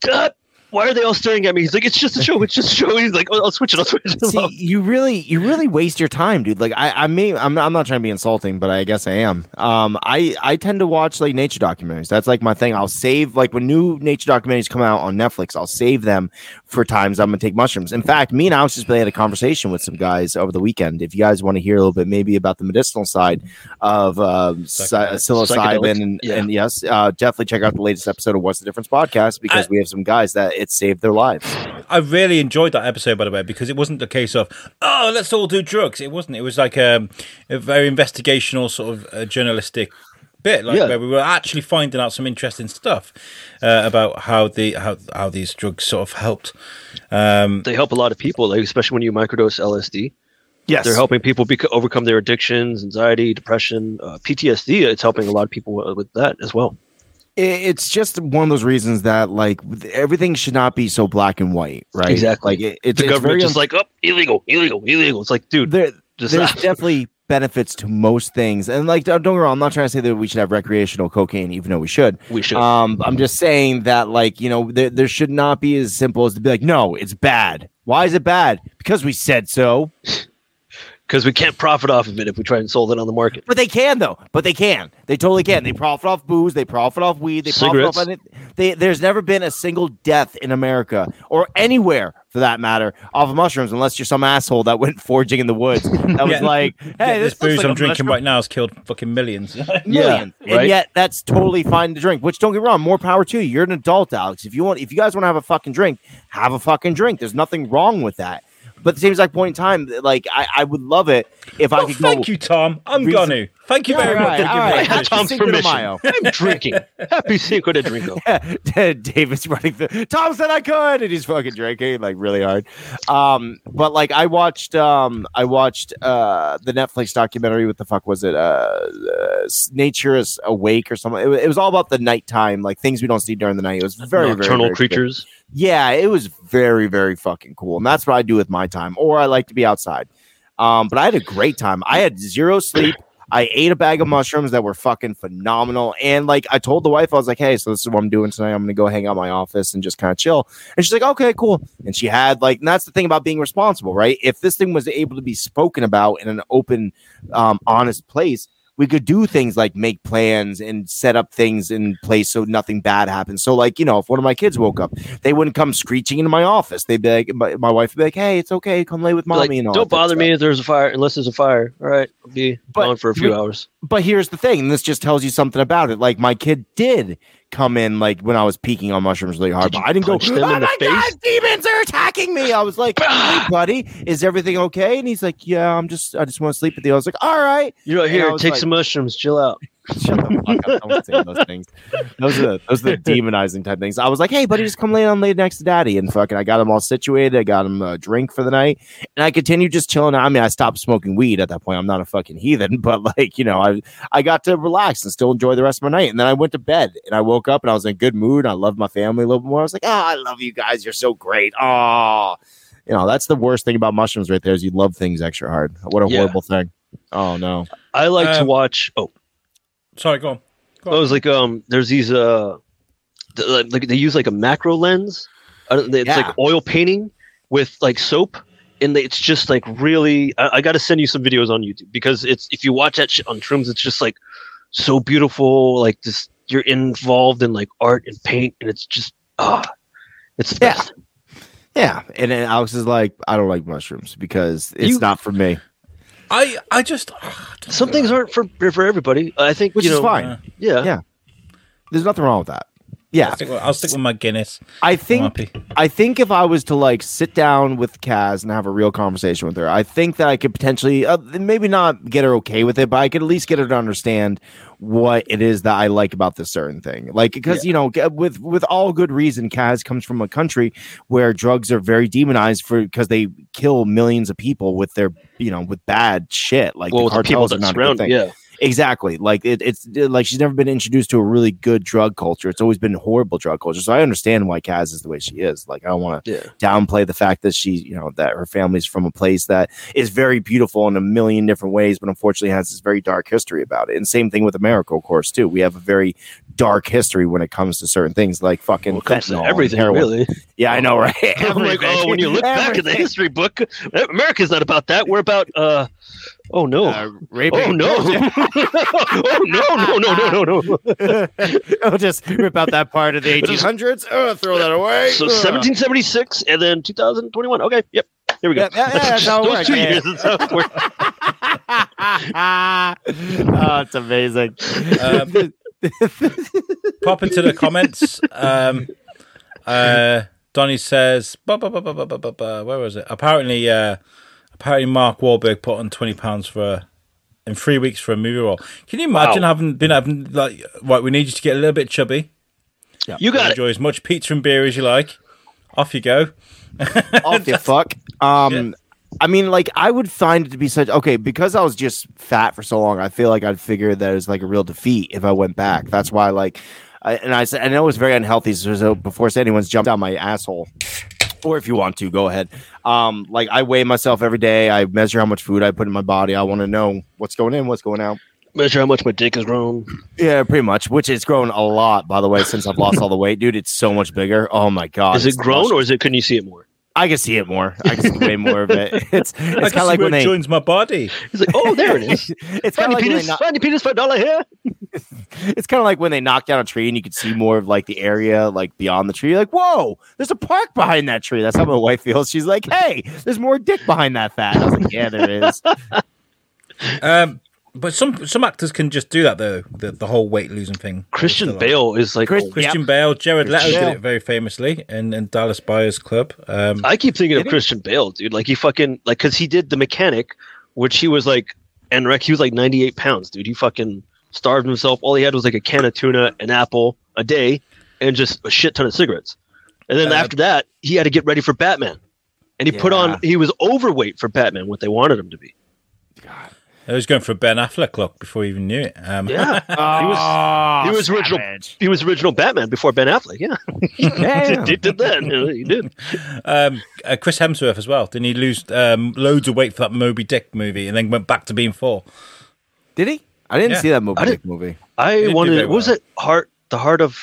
God, why are they all staring at me? He's like, "It's just a show. It's just a show." He's like, oh, "I'll switch it. I'll switch it." See, you really, you really waste your time, dude. Like, I, I mean, I'm, I'm not trying to be insulting, but I guess I am. Um, I, I tend to watch like nature documentaries. That's like my thing. I'll save like when new nature documentaries come out on Netflix, I'll save them for times I'm gonna take mushrooms. In fact, me and Alex just had a conversation with some guys over the weekend. If you guys want to hear a little bit, maybe about the medicinal side of uh, psi- psilocybin, and, yeah. and yes, uh, definitely check out the latest episode of What's the Difference podcast because I- we have some guys that it saved their lives. I really enjoyed that episode, by the way, because it wasn't the case of oh, let's all do drugs. It wasn't. It was like um, a very investigational sort of uh, journalistic bit, like Yeah. where we were actually finding out some interesting stuff uh, about how the how how these drugs sort of helped. Um, they help a lot of people, like especially when you microdose LSD. Yes, They're helping people bec- overcome their addictions, anxiety, depression, uh, PTSD. It's helping a lot of people with, with that as well. It- it's just one of those reasons that like everything should not be so black and white, right? Exactly. Like it, it's, The it's government very just like, oh, illegal, illegal, illegal. It's like, dude, there, just there's definitely benefits to most things, and like don't don't get me wrong, I'm not trying to say that we should have recreational cocaine, even though we should. we should. Um, I'm just saying that like you know there there should not be as simple as to be like, no, it's bad. Why is it bad? Because we said so. Because we can't profit off of it if we try and sold it on the market. But they can though. But they can. They totally can. They profit off booze. They profit off weed. They Cigarettes. profit off. Anything. They, there's never been a single death in America or anywhere for that matter off of mushrooms, unless you're some asshole that went foraging in the woods. That was Yeah. like, hey, yeah, this, this booze like I'm drinking mushroom. right now has killed fucking millions. Millions. Yeah, and yet that's totally fine to drink. Which don't get wrong, more power to you. You're an adult, Alex. If you want, if you guys want to have a fucking drink, have a fucking drink. There's nothing wrong with that. But at the same exact point in time, like I, I would love it if I Well, could thank go. you, Tom. I'm Reason- gonna. Thank you Yeah, very all much. right, for all giving right. me Happy permission. Tom's Cinco permission. Mayo. I'm drinking. Happy Cinco de Drinko. David's running through. Tom said I could, and he's fucking drinking like really hard. Um, but like I watched, um, I watched uh the Netflix documentary. What the fuck was it? Uh, uh Nature is Awake or something. It, it was all about the nighttime, like things we don't see during the night. It was very, very, Nocturnal very good. creatures. Yeah, it was very, very fucking cool, and that's what I do with my time. Or I like to be outside. Um, but I had a great time. I had zero sleep. I ate a bag of mushrooms that were fucking phenomenal. And like I told the wife, I was like, hey, so this is what I'm doing tonight. I'm gonna go hang out my office and just kind of chill. And she's like, okay, cool. And she had like, and that's the thing about being responsible, right? If this thing was able to be spoken about in an open, um, honest place, we could do things like make plans and set up things in place so nothing bad happens. So, like, you know, if one of my kids woke up, they wouldn't come screeching into my office. They'd be like, my, my wife would be like, hey, it's okay. Come lay with mommy Like, and all don't that type of bother me if there's a fire, unless there's a fire. All right, I'll be But- gone for a few but- hours. But here's the thing, and this just tells you something about it. Like my kid did come in like when I was peaking on mushrooms really hard, Did but I didn't go. them oh in the oh my face?" god, demons are attacking me! I was like, hey, buddy, is everything okay? And he's like, yeah, I'm just, I just want to sleep with you. I was like, all right. You're right here. Take like- some mushrooms. Chill out. Shut the fuck up! Don't say those things. Those are the, those are the demonizing type things. I was like, hey, buddy, just come lay on lay next to daddy, and fucking, I got him all situated. I got him a drink for the night, and I continued just chilling. I mean, I stopped smoking weed at that point. I'm not a fucking heathen, but like, you know, I I got to relax and still enjoy the rest of my night. And then I went to bed, and I woke up, and I was in good mood. I loved my family a little bit more. I was like, oh, I love you guys. You're so great. Oh, you know, that's the worst thing about mushrooms, right there. Is you love things extra hard. What a Yeah. horrible thing. Oh no. I like to Um, watch. Oh, Sorry, go on. Go I on. was like, um, there's these uh, the, like they use like a macro lens. Uh, It's Yeah. like oil painting with like soap, and they, it's just like really. I, I got to send you some videos on YouTube because it's if you watch that shit on Shrooms, it's just like so beautiful. Like this, you're involved in like art and paint, and it's just ah, it's the Yeah. best. Yeah, and then Alex is like, I don't like mushrooms because it's You- not for me, I I just I Some know. things aren't for for everybody. I think which you is know, fine. uh, Yeah, Yeah. There's nothing wrong with that. Yeah, I'll stick, with, I'll stick with my Guinness. I think. I think if I was to like sit down with Kaz and have a real conversation with her, I think that I could potentially uh, maybe not get her okay with it, but I could at least get her to understand what it is that I like about this certain thing. Like because you know, with with all good reason, Kaz comes from a country where drugs are very demonized for because they kill millions of people with their you know with bad shit. Like well, the with the people cartels are that not a good surround. thing. Yeah, Exactly. Like it, it's uh, like she's never been introduced to a really good drug culture. It's always been horrible drug culture. So I understand why Kaz is the way she is. Like I don't want to yeah. downplay the fact that she, you know, that her family's from a place that is very beautiful in a million different ways, but unfortunately has this very dark history about it. And same thing with America, of course, too. We have a very dark history when it comes to certain things like fucking Well, it comes to fentanyl everything really. Yeah, I know, right? I'm like, oh, when you look back at the history book, America's not about that. We're about, uh, oh no, Uh, raping. oh no, oh no, no, no, no, no, no. I'll just rip out that part of the 1800s. Oh, throw that away. So 1776 and then 2021. Okay, yep, here we go. Yeah, yeah, yeah, that's how it Those works, two yeah. years. That's how it works. oh, it's amazing. Um, pop into the comments. Um, uh, Donny says, "Ba, ba, ba, ba, ba, ba, ba, ba." where was it? Apparently, uh, apparently Mark Wahlberg put on twenty pounds for a, in three weeks for a movie role. Can you imagine Wow. having been having like right? We need you to get a little bit chubby. You got it. Enjoy as much pizza and beer as you like. Off you go. Off the fuck. Um, I mean, like, I would find it to be such okay because I was just fat for so long. I feel like I'd figure that it's like a real defeat if I went back. That's why, like, I, and I said, I know was very unhealthy. So, so before anyone's jumped down my asshole, or if you want to, go ahead. Um, like, I weigh myself every day. I measure how much food I put in my body. I want to know what's going in, what's going out. Measure how much my dick has grown. Yeah, pretty much. Which it's grown a lot, by the way, since I've lost all the weight, dude. It's so much bigger. Oh my god! Is it it's grown or is it? Couldn't you see it more? I can see it more. I can see way more of it. It's it's I kind of like when it they. joins my body. He's like, oh, there it is. It's kind Find of your like when they. penis. Knock, Find your penis for a dollar here. it's kind of like when they knock down a tree and you can see more of like the area like beyond the tree. You're like, whoa, there's a park behind that tree. That's how my wife feels. She's like, hey, there's more dick behind that fat. I was like, yeah, there is. Um, but some some actors can just do that though. The, the whole weight losing thing. Christian Still- Bale is like. Chris- Christian Bale, Jared Leto Bale. did it very famously in, in Dallas Buyers Club. Um, I keep thinking of Did? Christian Bale, dude. Like he fucking like because he did the mechanic, which he was like and anorexic. He was like 98 pounds, dude. He fucking starved himself. All he had was like a can of tuna, an apple a day, and just a shit ton of cigarettes. And then Uh, after that, he had to get ready for Batman, and he put on. He was overweight for Batman, what they wanted him to be. God. I was going for a Ben Affleck look before he even knew it. Um, Yeah, Oh, he was original- savage. he was original Batman before Ben Affleck. Yeah, Yeah. he did that. He did. um, uh, Chris Hemsworth as well. Didn't he lose um, loads of weight for that Moby Dick movie and then went back to being four? Did he? I didn't Yeah. see that movie. I movie. I wanted. very What was it? Heart. The heart of.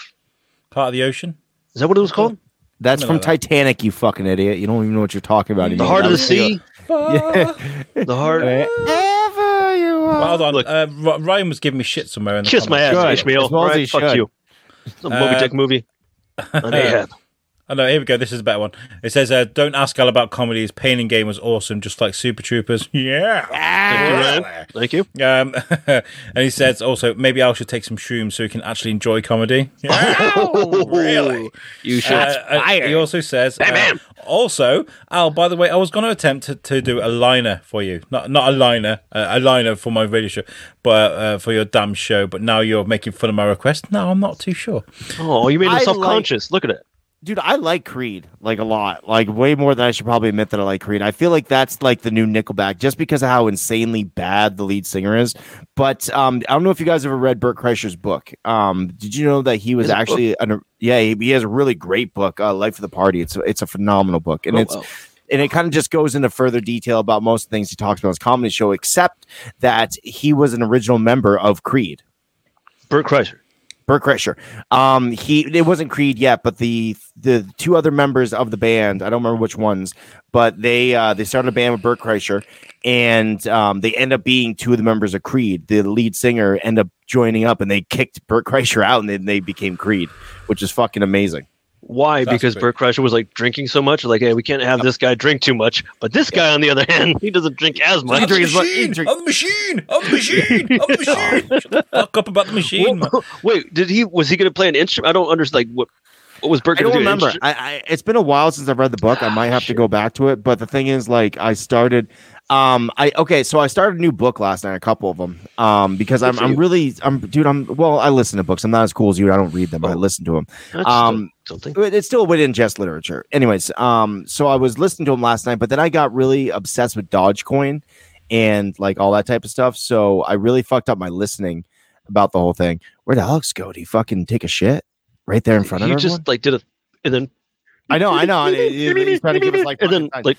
Part of the ocean? Is that what it was called? That's Something from like Titanic. You fucking idiot. You don't even know what you're talking about. The anymore. heart of the sea. Yeah. The heart. Wherever you are. Well, hold on. Look. Uh, Ryan was giving me shit somewhere in the Kiss my ass, comments. Good. Ishmael. As well as All right, he fuck should. you. It's a Moby Uh, Dick movie. On Ahab. Oh no, here we go. This is a better one. It says, uh, "Don't ask Al about comedies. Pain and Gain was awesome, just like Super Troopers." Yeah. Thank you, Ryan. Thank you. Um, and he says also maybe Al should take some shrooms so he can actually enjoy comedy. Yeah. really? You should. Uh, uh, he also says, uh, also, Al. By the way, I was going to attempt to, to do a liner for you, not not a liner, uh, a liner for my radio show, but uh, for your damn show. But now you're making fun of my request. No, I'm not too sure. oh, you made him self-conscious. Look at it. Dude, I like Creed like a lot, like way more than I should probably admit that I like Creed. I feel like that's like the new Nickelback, just because of how insanely bad the lead singer is. But um, I don't know if you guys ever read Bert Kreischer's book. Um, did you know that he was actually an, yeah he, he has a really great book, uh, Life of the Party. It's a, it's a phenomenal book, and Oh, it's wow. and it kind of just goes into further detail about most of the things he talks about his comedy show, except that he was an original member of Creed. Bert Kreischer. Bert Kreischer. Um, he it wasn't Creed yet, but the the two other members of the band, I don't remember which ones, but they uh, they started a band with Bert Kreischer, and um, they end up being two of the members of Creed. The lead singer end up joining up, and they kicked Bert Kreischer out, and then they became Creed, which is fucking amazing. Why? That's because great. Bert Kreischer was like drinking so much. Like, hey, we can't have this guy drink too much. But this guy, on the other hand, he doesn't drink as I'm much. the drink as much- machine. I'm the machine. I'm the machine. I'm the machine. Shut the fuck up about the machine. man. Wait, did he? Was he going to play an instrument? I don't understand. Like, what? What was Bert I going don't to do? remember. I, I it's been a while since I've read the book. I might have to go back to it. But the thing is, like, I started. Um, I okay, so I started a new book last night, a couple of them. Um, because I'm I'm really I'm dude. I'm well. I listen to books. I'm not as cool as you. I don't read them. I Oh. listen to them. Um, something. But It's still within just literature. Anyways, um, so I was listening to him last night, but then I got really obsessed with Dogecoin and like all that type of stuff. So I really fucked up my listening about the whole thing. Where'd Alex go? Did he fucking take a shit right there in front of He everyone? just like did a, and then I know, I know. and he- he's trying to give us like, and then fucking- like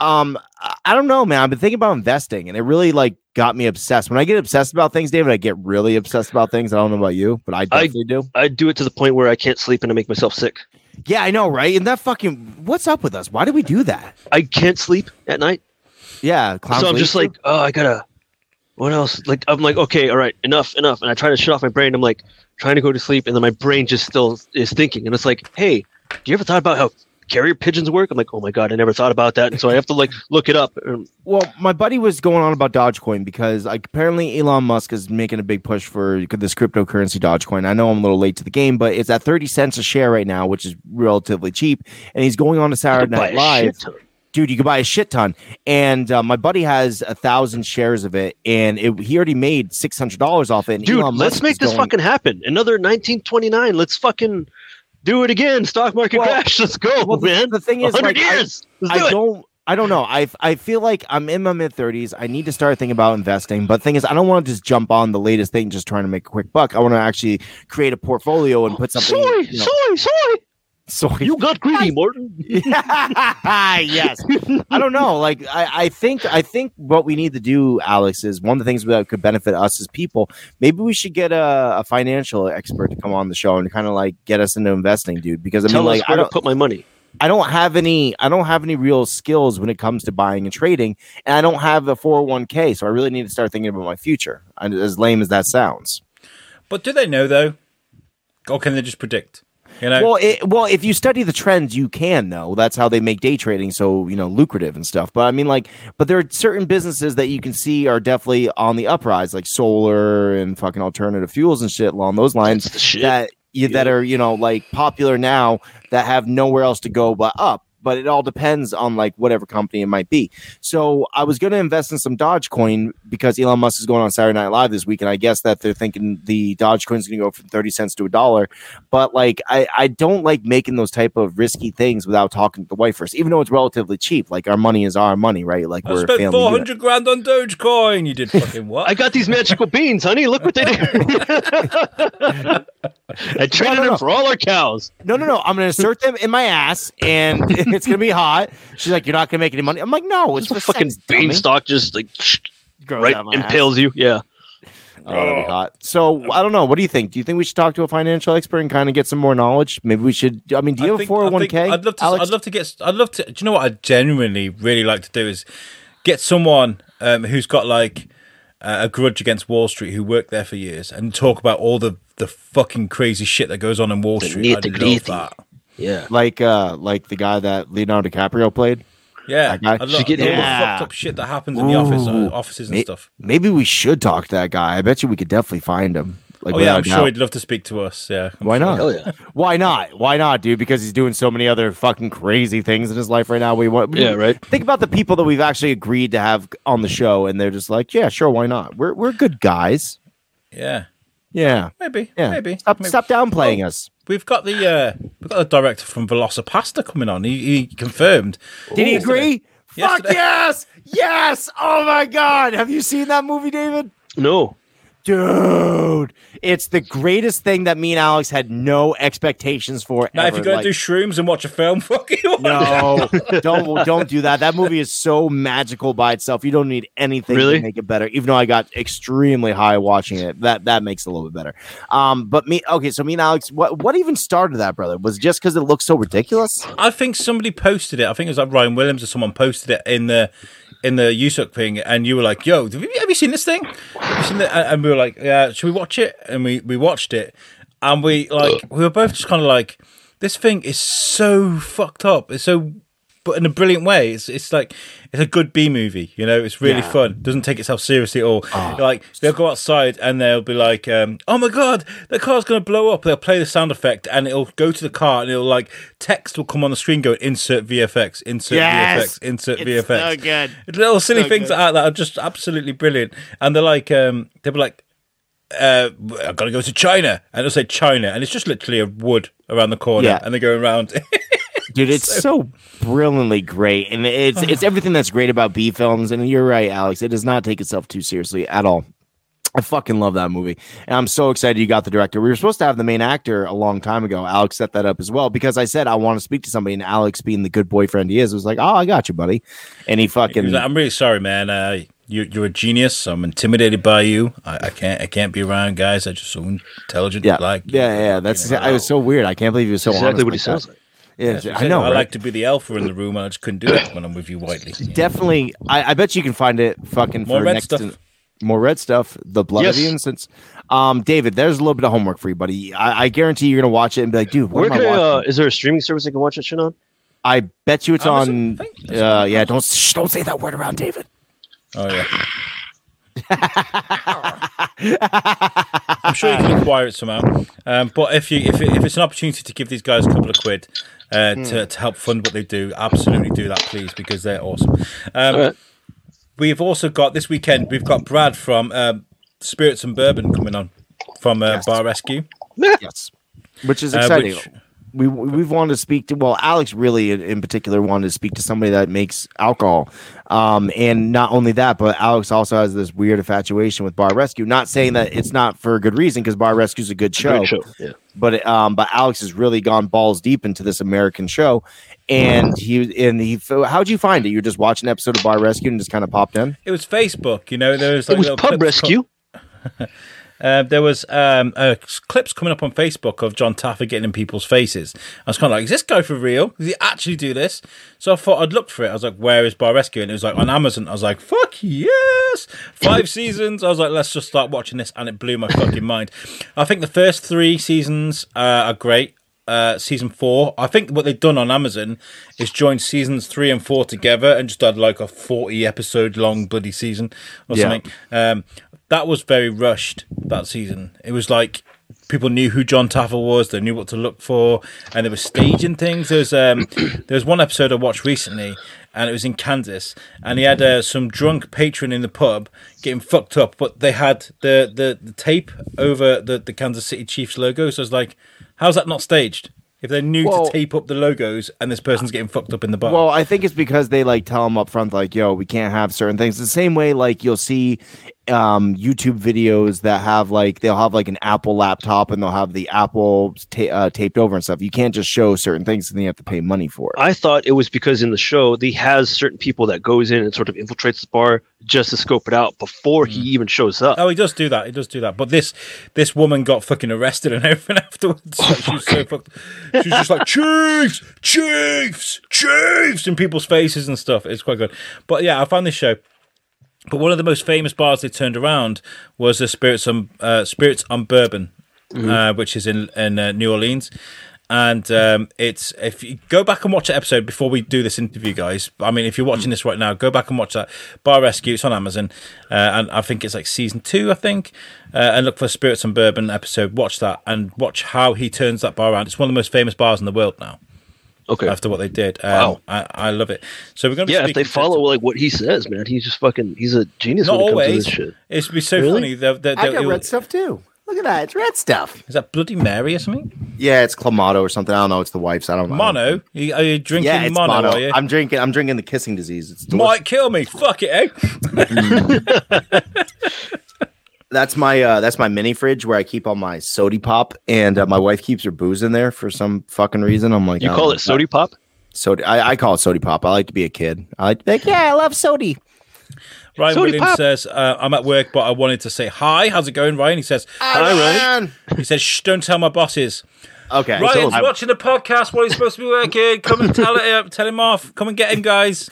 um, I- I don't know, man. I've been thinking about investing, and it really like got me obsessed. When I get obsessed about things, David, I get really obsessed about things. I don't know about you, but I definitely do. I do it to the point where I can't sleep and I make myself sick. Yeah, I know, right? And that fucking, what's up with us? Why do we do that? I can't sleep at night, Yeah, so I'm just like, oh, I gotta. What else? Like I'm like, okay, all right, enough, enough, and I try to shut off my brain. I'm like trying to go to sleep, and then my brain just still is thinking, and it's like, hey, do you ever thought about how carrier pigeons work? I'm like, oh my god, I never thought about that, and so I have to like look it up. Um, Well, my buddy was going on about Dogecoin because like apparently Elon Musk is making a big push for this cryptocurrency Dogecoin. I know I'm a little late to the game, but it's at 30 cents a share right now, which is relatively cheap. And he's going on to Saturday Night Live. Dude, you could buy a shit ton. And uh, my buddy has a thousand shares of it, and it, he already made six hundred dollars off it. Dude, Elon let's Musk make this going- fucking happen. Another 1929. Let's fucking do it again. Stock market Well- crash. Let's go, Well, the, man. the thing is, 100 like, I- years. Let's I do it. don't. I don't know. I I feel like I'm in my mid 30s. I need to start thinking about investing. But the thing is, I don't want to just jump on the latest thing, just trying to make a quick buck. I want to actually create a portfolio and put something. Soy, you know, soy, soy. Soy. You got greedy, Morton. yes. I don't know. Like I, I think I think what we need to do, Alex, is one of the things that could benefit us as people. Maybe we should get a, a financial expert to come on the show and kind of like get us into investing, dude. Because I Tell mean, like I don't. put my money. I don't have any I don't have any real skills when it comes to buying and trading, and I don't have a 401k, so I really need to start thinking about my future. As lame as that sounds. But do they know though? Or can they just predict? You know, Well, it, well, if you study the trends, you can know. That's how they make day trading so you know lucrative and stuff. But I mean, like, but there are certain businesses that you can see are definitely on the uprise, like solar and fucking alternative fuels and shit along those lines. That's the shit. that you, that are you know like popular now that have nowhere else to go but up but it all depends on like whatever company it might be so i was going to invest in some dogecoin because elon musk is going on saturday night live this week and i guess that they're thinking the dogecoin is going to go from 30 cents to a dollar but like I, I don't like making those type of risky things without talking to the wife first even though it's relatively cheap like our money is our money right like I we're a spent family four unit. hundred grand on Dogecoin. You did fucking what? I got these magical beans, honey. Look what they did. I traded no, them no. for all our cows. no, no, no. I'm gonna insert them in my ass, and it's gonna be hot. She's like, "You're not gonna make any money." I'm like, "No, it's Just a for fucking beanstalk just like Grows right out my ass. impales you. Yeah. Oh, that'd be hot. So I don't know. What do you think? Do you think we should talk to a financial expert and kind of get some more knowledge? Maybe we should. I mean, do you I have think- a I four hundred one think k? I'd love to. Alex? I'd love to get. I'd love to. Do you know what I genuinely really like to do is get someone um, who's got like uh, a grudge against Wall Street who worked there for years and talk about all the the fucking crazy shit that goes on in Wall The Street. I'd love nitty-gritty. that. Yeah. like uh like the guy that Leonardo DiCaprio played. Yeah, That guy? I'd love, Should get all the fucked up shit that happens in the office, uh, offices and May- stuff. Maybe we should talk to that guy. I bet you we could definitely find him. Like, Oh yeah, I'm a sure doubt. he'd love to speak to us. Yeah, I'm Why sure. not? Hell yeah. Why not? Why not, dude? Because he's doing so many other fucking crazy things in his life right now. We want, Yeah, right. Think about the people that we've actually agreed to have on the show, and they're just like, yeah, sure, why not? We're we're good guys. Yeah, Yeah, maybe. yeah. Maybe. Stop, maybe. stop downplaying us. We've got the uh, we've got the director from VelociPastor coming on. He, he confirmed. Did he Ooh. agree? Fuck Yesterday. yes, yes. Oh my god, have you seen that movie, David? No. Dude, it's the greatest thing that me and Alex had no expectations for. Now, if you're going Like, to do shrooms and watch a film, fuck you. no, don't don't do that. That movie is so magical by itself. You don't need anything Really? to make it better. Even though I got extremely high watching it, that that makes it a little bit better. Um, but me, okay, so me and Alex, what what even started that, brother? Was it just because it looks so ridiculous? I think somebody posted it. I think it was like Ryan Williams or someone posted it in the in the USUC thing, and you were like, "Yo, have you, have you seen this thing?" Seen? And we were like, "Yeah, should we watch it?" And we we watched it, and we like we were both just kind of like, "This thing is so fucked up. It's so." But in a brilliant way, it's it's like it's a good B movie, you know. It's really Yeah. fun. Doesn't take itself seriously at all. Like they'll go outside and they'll be like, um, "Oh my god, the car's gonna blow up." They'll play the sound effect and it'll go to the car and it'll like text will come on the screen, go insert VFX, insert Yes! VFX, insert It's VFX. so good. Little silly So things good. like that that are just absolutely brilliant. And they're like, um, they'll be like, uh, "I've got to go to China," and it'll say China, and it's just literally a wood around the corner, Yeah. and they're going around. Dude, it's so, brilliantly great, and it's it's everything that's great about B films. And you're right, Alex. It does not take itself too seriously at all. I fucking love that movie, and I'm so excited you got the director. We were supposed to have the main actor a long time ago. Alex set that up as well because I said I want to speak to somebody, and Alex, being the good boyfriend he is, was like, "Oh, I got you, buddy," and he He fucking was like, I'm really sorry, man. Uh, you, you're a genius. I'm intimidated by you. I, I can't. I can't be around guys that are just so intelligent. yeah, like yeah, yeah. That's I was so weird. I can't believe he was so exactly honest what he like sounds like. Yeah, That's I know. I right? like to be the alpha in the room, and I just couldn't do that when I'm with you, Whiteley. definitely. I, I bet you can find it fucking More for red next stuff. to- more red stuff. The blood Yes. of the innocents. Um, David, there's a little bit of homework for you, buddy. I, I guarantee you're gonna watch it and be like, dude, what Where am I I, uh, watching? is there a streaming service I can watch that shit on? I bet you it's Amazon, on. I Uh, yeah, don't shh, don't say that word around David. Oh yeah. I'm sure you can acquire it somehow. Um, but if you if, it, if it's an opportunity to give these guys a couple of quid uh, to, to help fund what they do, absolutely do that, please, because they're awesome. Um, All right. We've also got this weekend. We've got Brad from um, Spirits and Bourbon coming on from uh, Yes. Bar Rescue. Yes, which is Uh, exciting. which- we we've wanted to speak to well, Alex really in, in particular wanted to speak to somebody that makes alcohol, um, and not only that, but Alex also has this weird infatuation with Bar Rescue. Not saying that it's not for a good reason because Bar Rescue is a good show, Great show. Yeah. but um, but Alex has really gone balls deep into this American show, and he and he. How'd you find it? You were just watching an episode of Bar Rescue and just kind of popped in. It was Facebook, you know. There was like It was Pub clips co- Rescue. Uh, there was um, uh, clips coming up on Facebook of Jon Taffer getting in people's faces. I was kind of like, "Is this guy for real? Does he actually do this?" So I thought I'd look for it. I was like, "Where is Bar Rescue?" And it was like on Amazon. I was like, "Fuck yes!" Five seasons. I was like, "Let's just start watching this," and it blew my fucking mind. I think the first three seasons uh, are great. Uh, season four, I think what they've done on Amazon is joined seasons three and four together and just had like a forty episode long bloody season or Yeah. something. Um, that was very rushed that season. It was like people knew who Jon Taffer was, they knew what to look for, and they were staging things. There's um, there was one episode I watched recently, and it was in Kansas, and he had uh, some drunk patron in the pub getting fucked up, but they had the the, the tape over the the Kansas City Chiefs logo. So I was like, how's that not staged? If they knew Well- to tape up the logos and this person's getting fucked up in the bar. Well, I think it's because they like tell them up front, like, "Yo, we can't have certain things." The same way, like you'll see um, YouTube videos that have like they'll have like an Apple laptop and they'll have the Apple ta- uh, taped over and stuff. You can't just show certain things, and then you have to pay money for it. I thought it was because in the show he has certain people that goes in and sort of infiltrates the bar just to scope it out before he even shows up. Oh, he does do that. He does do that. But this this woman got fucking arrested and everything afterwards. Like, she was so fucked. She was just like Chiefs, Chiefs, Chiefs in people's faces and stuff. It's quite good. But yeah, I found this show. But one of the most famous bars they turned around was the Spirits on uh, Spirits on Bourbon, uh, which is in in uh, New Orleans. And um, it's if you go back and watch that episode before we do this interview, guys. I mean, if you're watching this right now, go back and watch that Bar Rescue. It's on Amazon, uh, and I think it's like season two, I think. Uh, and look for Spirits and Bourbon episode. Watch that and watch how he turns that bar around. It's one of the most famous bars in the world now. Okay. After what they did, um, Wow. I, I love it. So we're gonna be yeah, if they speaking to- follow like what he says, man, he's just fucking he's a genius not when it comes always. to this shit. It's be so Really? funny. They're, they're, I they're- got red stuff too. Look at that, it's red stuff. Is that Bloody Mary or something? Yeah, it's Clamato or something. I don't know. It's the wife's. I don't know. Mono? Are you, drinking Yeah, it's mono? mono. Are you? I'm drinking. I'm drinking the kissing disease. It's delicious. Might kill me. Fuck it, eh? That's my uh that's my mini fridge where I keep all my sody pop, and uh, my wife keeps her booze in there for some fucking reason. I'm like, You oh, call it sody pop? soda. I, I call it sody pop. I like to be a kid. I like like, yeah, I love sody. Ryan Sody Williams pop. says, uh, "I'm at work, but I wanted to say hi. How's it going, Ryan?" He says, Hi, Ryan. Ryan. "He says, shh, don't tell my bosses." Okay, Ryan's I- watching the podcast while he's supposed to be working. Come and tell it, tell him off. Come and get him, guys.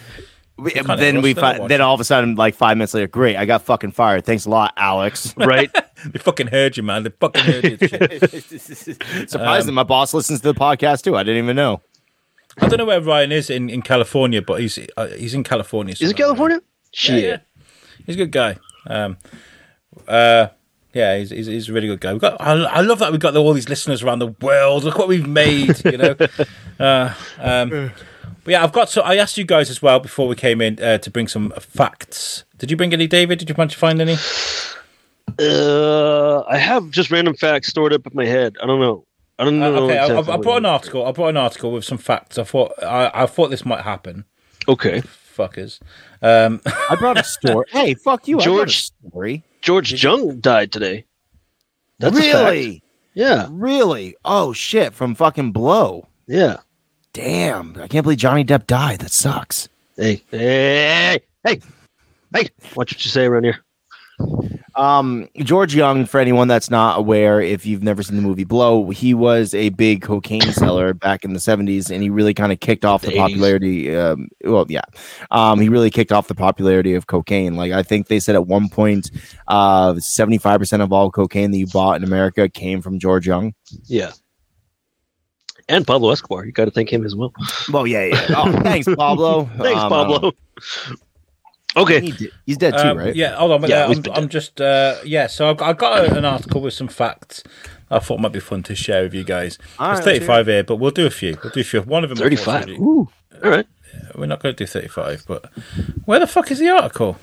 We- kinda then we fi- then all of a sudden, like five minutes later, great, I got fucking fired. Thanks a lot, Alex. Right? They fucking heard you, man. They fucking heard you. Shit. Surprising, Um, my boss listens to the podcast too. I didn't even know. I don't know where Ryan is in, in California, but he's uh, he's in California. Is it somewhere. California? Yeah, Shit. yeah. He's a good guy. Um, uh, yeah, he's, he's, he's a really good guy. We've got, I, I love that we've got all these listeners around the world. Look what we've made, you know. uh, um, but yeah, I've got. So I asked you guys as well before we came in uh, to bring some facts. Did you bring any, David? Did you manage to find any? Uh, I have just random facts stored up in my head. I don't know. I don't Uh, know. okay, I, I, I brought an article. I brought an article with some facts. I thought I, I thought this might happen. Okay. Fuckers. Um, I brought a story. hey, fuck you, I brought a George- story. George Jung died today. That's a fact. really, Yeah. really. Oh shit, from fucking Blow. Yeah. Damn, I can't believe Johnny Depp died. That sucks. Hey. Hey. Hey. Hey. Watch what you say around here. Um, George Jung, for anyone that's not aware, if you've never seen the movie Blow, he was a big cocaine seller back in the 70s, and he really kind of kicked off the, The popularity. Um, well, yeah, um, he really kicked off the popularity of cocaine. Like, I think they said at one point, uh, 75% of all cocaine that you bought in America came from George Jung. Yeah. And Pablo Escobar. You got to thank him as well. Well, yeah, yeah. Oh, thanks, Pablo. Thanks, Um, Pablo. Okay. he did- he's dead too, Um, right? Yeah, hold on. Yeah, uh, I'm, I'm just uh, yeah. So I've got, I've got a, an article with some facts. I thought might be fun to share with you guys. All There's right, 35 here, but we'll do a few. We'll do a few. One of them, 35. Ooh. All right. We're not going to do 35, but where the fuck is the article?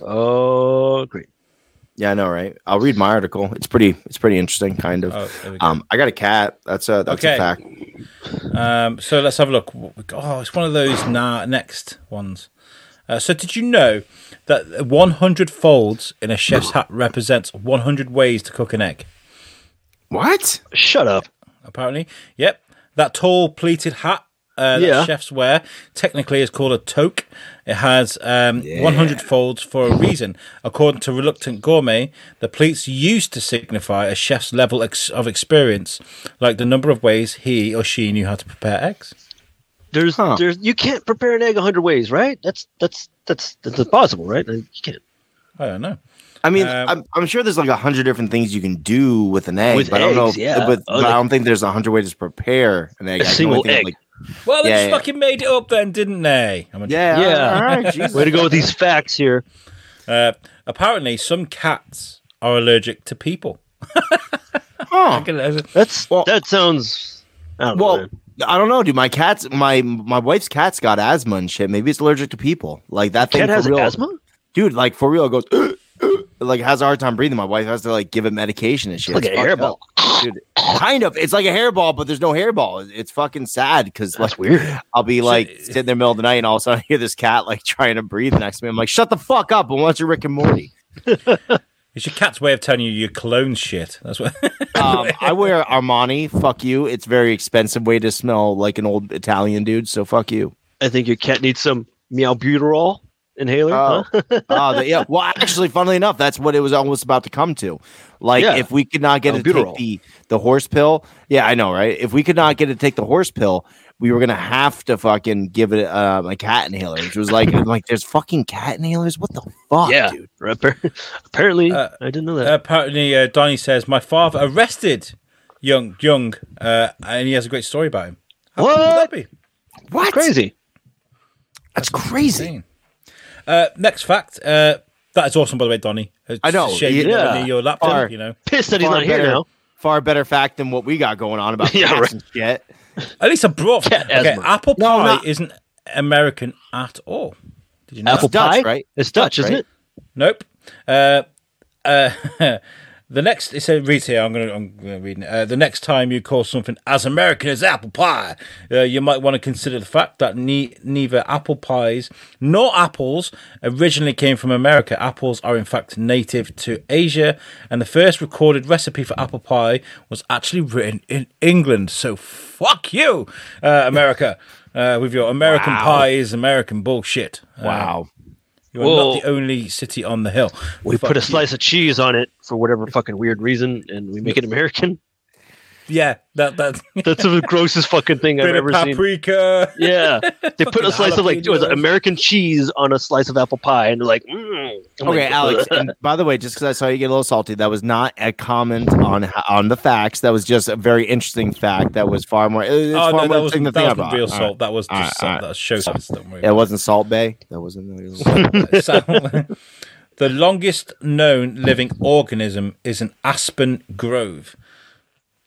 Oh, great. Yeah, I know, right? I'll read my article. It's pretty. It's pretty interesting, kind of. Oh, there we go. Um, I got a cat. That's a that's Okay. a fact. Um, so let's have a look. What we got- Oh, it's one of those na- next ones. Uh, so did you know that 100 folds in a chef's hat represents 100 ways to cook an egg? What? Shut up. apparently. Yep. That tall pleated hat uh, that Yeah. chefs wear technically is called a toque. It has um, 100 folds for a reason. According to Reluctant Gourmet, the pleats used to signify a chef's level ex- of experience, like the number of ways he or she knew how to prepare eggs. There's, Huh. there's, you can't prepare an egg a hundred ways, right? That's, that's, that's, that's impossible, right? You can't. I don't know. I mean, Um, I'm, I'm sure there's like a hundred different things you can do with an egg, With but I don't know. yeah. But, Oh, but I don't think there's a hundred ways to prepare an egg. A I single think egg. like- Well, they Yeah, just yeah. fucking made it up then, didn't they? I'm a- yeah, Yeah. All right, Jesus. Way to go with these facts here. Uh, apparently, some cats are allergic to people. Huh. That's, Well- that sounds, I don't know. Well, man. I don't know, dude. My cat's my my wife's cat's got asthma and shit. Maybe it's allergic to people. Like that thing Cat for has real, asthma? dude. Like for real, it goes like has a hard time breathing. My wife has to like give it medication and shit. Like It's a hairball. up. dude. Kind of. It's like a hairball, but there's no hairball. It's fucking sad because like That's weird. I'll be like sitting in the middle of the night and all of a sudden I hear this cat like trying to breathe next to me. I'm like, shut the fuck up and watch your Rick and Morty. It's your cat's way of telling you your clone shit. That's what. Um, I wear Armani. Fuck you. It's very expensive way to smell like an old Italian dude. So fuck you. I think your cat needs some meowbuterol inhaler. Oh. huh? Oh, the- yeah. Well, actually, funnily enough, that's what it was almost about to come to. Like, Yeah. if we could not get it to take the the horse pill, yeah, I know, right? If we could not get it to take the horse pill, we were gonna have to fucking give it um, a cat inhaler, which was like, I'm like, there's fucking cat inhalers. What the fuck, yeah. dude? Apparently, Uh, I didn't know that. Apparently, uh, Donnie says my father arrested young young, uh, and he has a great story about him. How cool would What? that be? What? Crazy. That's crazy. Insane. Uh, next fact. Uh, that is awesome, by the way, Donnie. It's I know, shame yeah. your laptop. Far- You know, Pissed that he's Far not here better. now. Far better fact than what we got going on about Yeah, cats right. shit. at least I brought. Cat okay, asthma. apple No, pie not- isn't American at all. Did you know? Apple It's Dutch, pie? right? It's Dutch, isn't right? it? Nope. Uh, uh, The next, it said, reads here. I'm going to, I'm going to read it. Uh, the next time you call something as American as apple pie, uh, you might want to consider the fact that ne- neither apple pies nor apples originally came from America. Apples are in fact native to Asia, and the first recorded recipe for apple pie was actually written in England. So fuck you, uh, America, uh, with your American Wow. pies, American bullshit. Uh, Wow. You are Whoa. not the only city on the hill. We Fuck put a you. slice of cheese on it for whatever fucking weird reason, and we make it American. Yeah, that that. That's the grossest fucking thing I've bit of ever seen. paprika. Yeah, they put a Fucking slice of like was it. American cheese on a slice of apple pie, and they're like, mm. Okay, like, Alex. And by the way, just because I saw you get a little salty, that was not a comment on on the facts. That was just a very interesting fact. That was far more. It's Oh far no, more that was interesting that to think wasn't about. real All right. salt. That was just right, salt. all right. That was show salt. Don't. It wasn't Salt Bae. That wasn't. So- the longest known living organism is an aspen grove.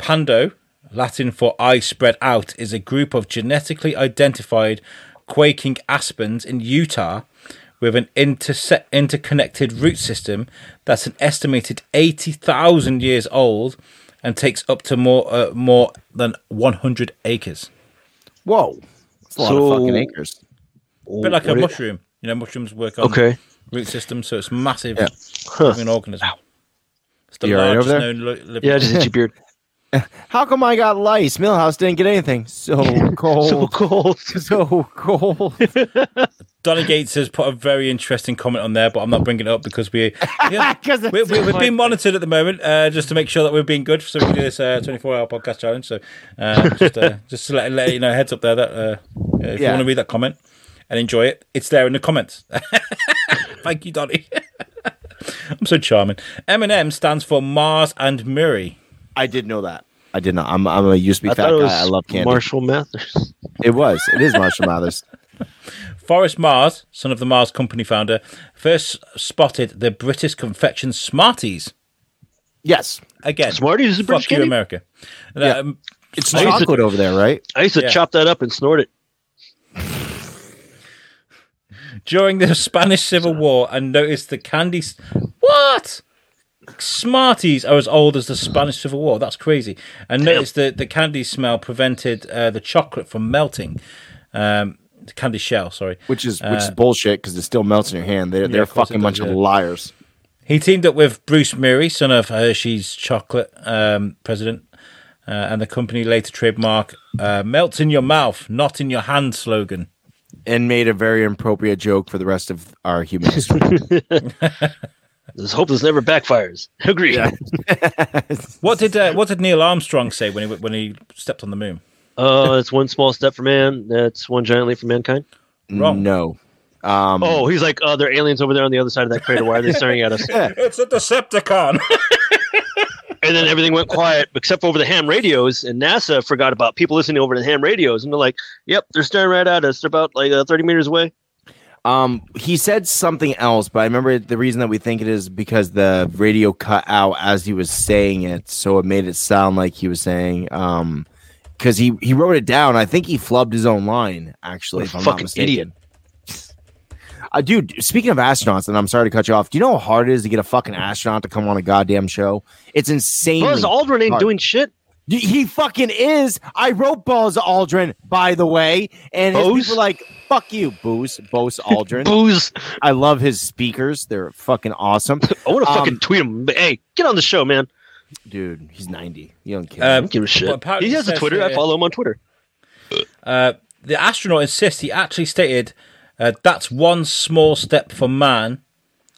Pando, Latin for eye spread out, is a group of genetically identified quaking aspens in Utah with an interse- interconnected root system that's an estimated 80,000 years old and takes up to more uh, more than 100 acres. Whoa, it's a lot So- of fucking acres. A bit like a What it- mushroom. You know, mushrooms work on Okay, root system, so it's massive Yeah. Huh. living organism. It's the You all right largest over there? known li- living yeah, just hit your beard. How come I got lice? Milhouse didn't get anything. So cold. So cold. cold. so cold. Donny Gates has put a very interesting comment on there, but I'm not bringing it up because we, yeah, 'Cause it's we, we, so we're funny. being monitored at the moment, uh, just to make sure that we're being good. So we can do this uh, 24 hour podcast challenge. So uh, just uh, just to let, let you know, heads up there that uh, if you want to read that comment and enjoy it, it's there in the comments. Thank you, Donny. I'm so charming. M&M stands for Mars and Murrie. I did know that. I did not. I'm, I'm a used to be I fat thought it was guy. I love candy. Marshall Mathers. It was. It is Marshall Mathers. Forrest Mars, son of the Mars Company founder, first spotted the British confection Smarties. Yes, Again, Smarties is a fuck British you, candy? America. Yeah. Um, it's I used to- chocolate over there, right? I used to Yeah. chop that up and snort it. during the Spanish Civil War and noticed the candy. s- What? Smarties are as old as the Spanish Civil War. That's crazy. And noticed that the candy smell prevented uh, the chocolate from melting. Um, the candy shell, sorry. Which is which is bullshit because it still melts in your hand. They're they're a Uh, of course it fucking bunch of yeah. liars. He teamed up with Bruce Murrie, son of Hershey's chocolate um, president, uh, and the company later trademark uh, "Melts in your mouth, not in your hand" slogan. and made a very appropriate joke for the rest of our human history. Let's hope this never backfires. Agree. What did uh, what did Neil Armstrong say when he when he stepped on the moon? Uh, it's one small step for man. That's one giant leap for mankind. Wrong. No. Um, Oh, he's like, oh, there are aliens over there on the other side of that crater. Why are they staring at us? It's a Decepticon. And then everything went quiet except for over the ham radios. And NASA forgot about people listening over the ham radios. And they're like, yep, they're staring right at us. They're about like uh, 30 meters away. Um, he said something else, but I remember the reason that we think it is because the radio cut out as he was saying it, so it made it sound like he was saying um because he he wrote it down. I think he flubbed his own line actually. If I'm not fucking mistaken. Uh, dude, speaking of astronauts, and I'm sorry to cut you off. Do you know how hard it is to get a fucking astronaut to come on a goddamn show? It's insane. Buzz Aldrin ain't hard. doing shit. Y- He fucking is. I wrote Buzz Aldrin, by the way, and his Bose? people are like, "Fuck you, Booze, Bose Aldrin." Booze. I love his speakers; they're fucking awesome, I want to Um, fucking tweet him. Hey, get on the show, man. dude. He's ninety. You don't care. I Um, don't give a shit. Well, he has a Twitter. I follow him on Twitter. Uh, the astronaut insists he actually stated uh, that's one small step for man,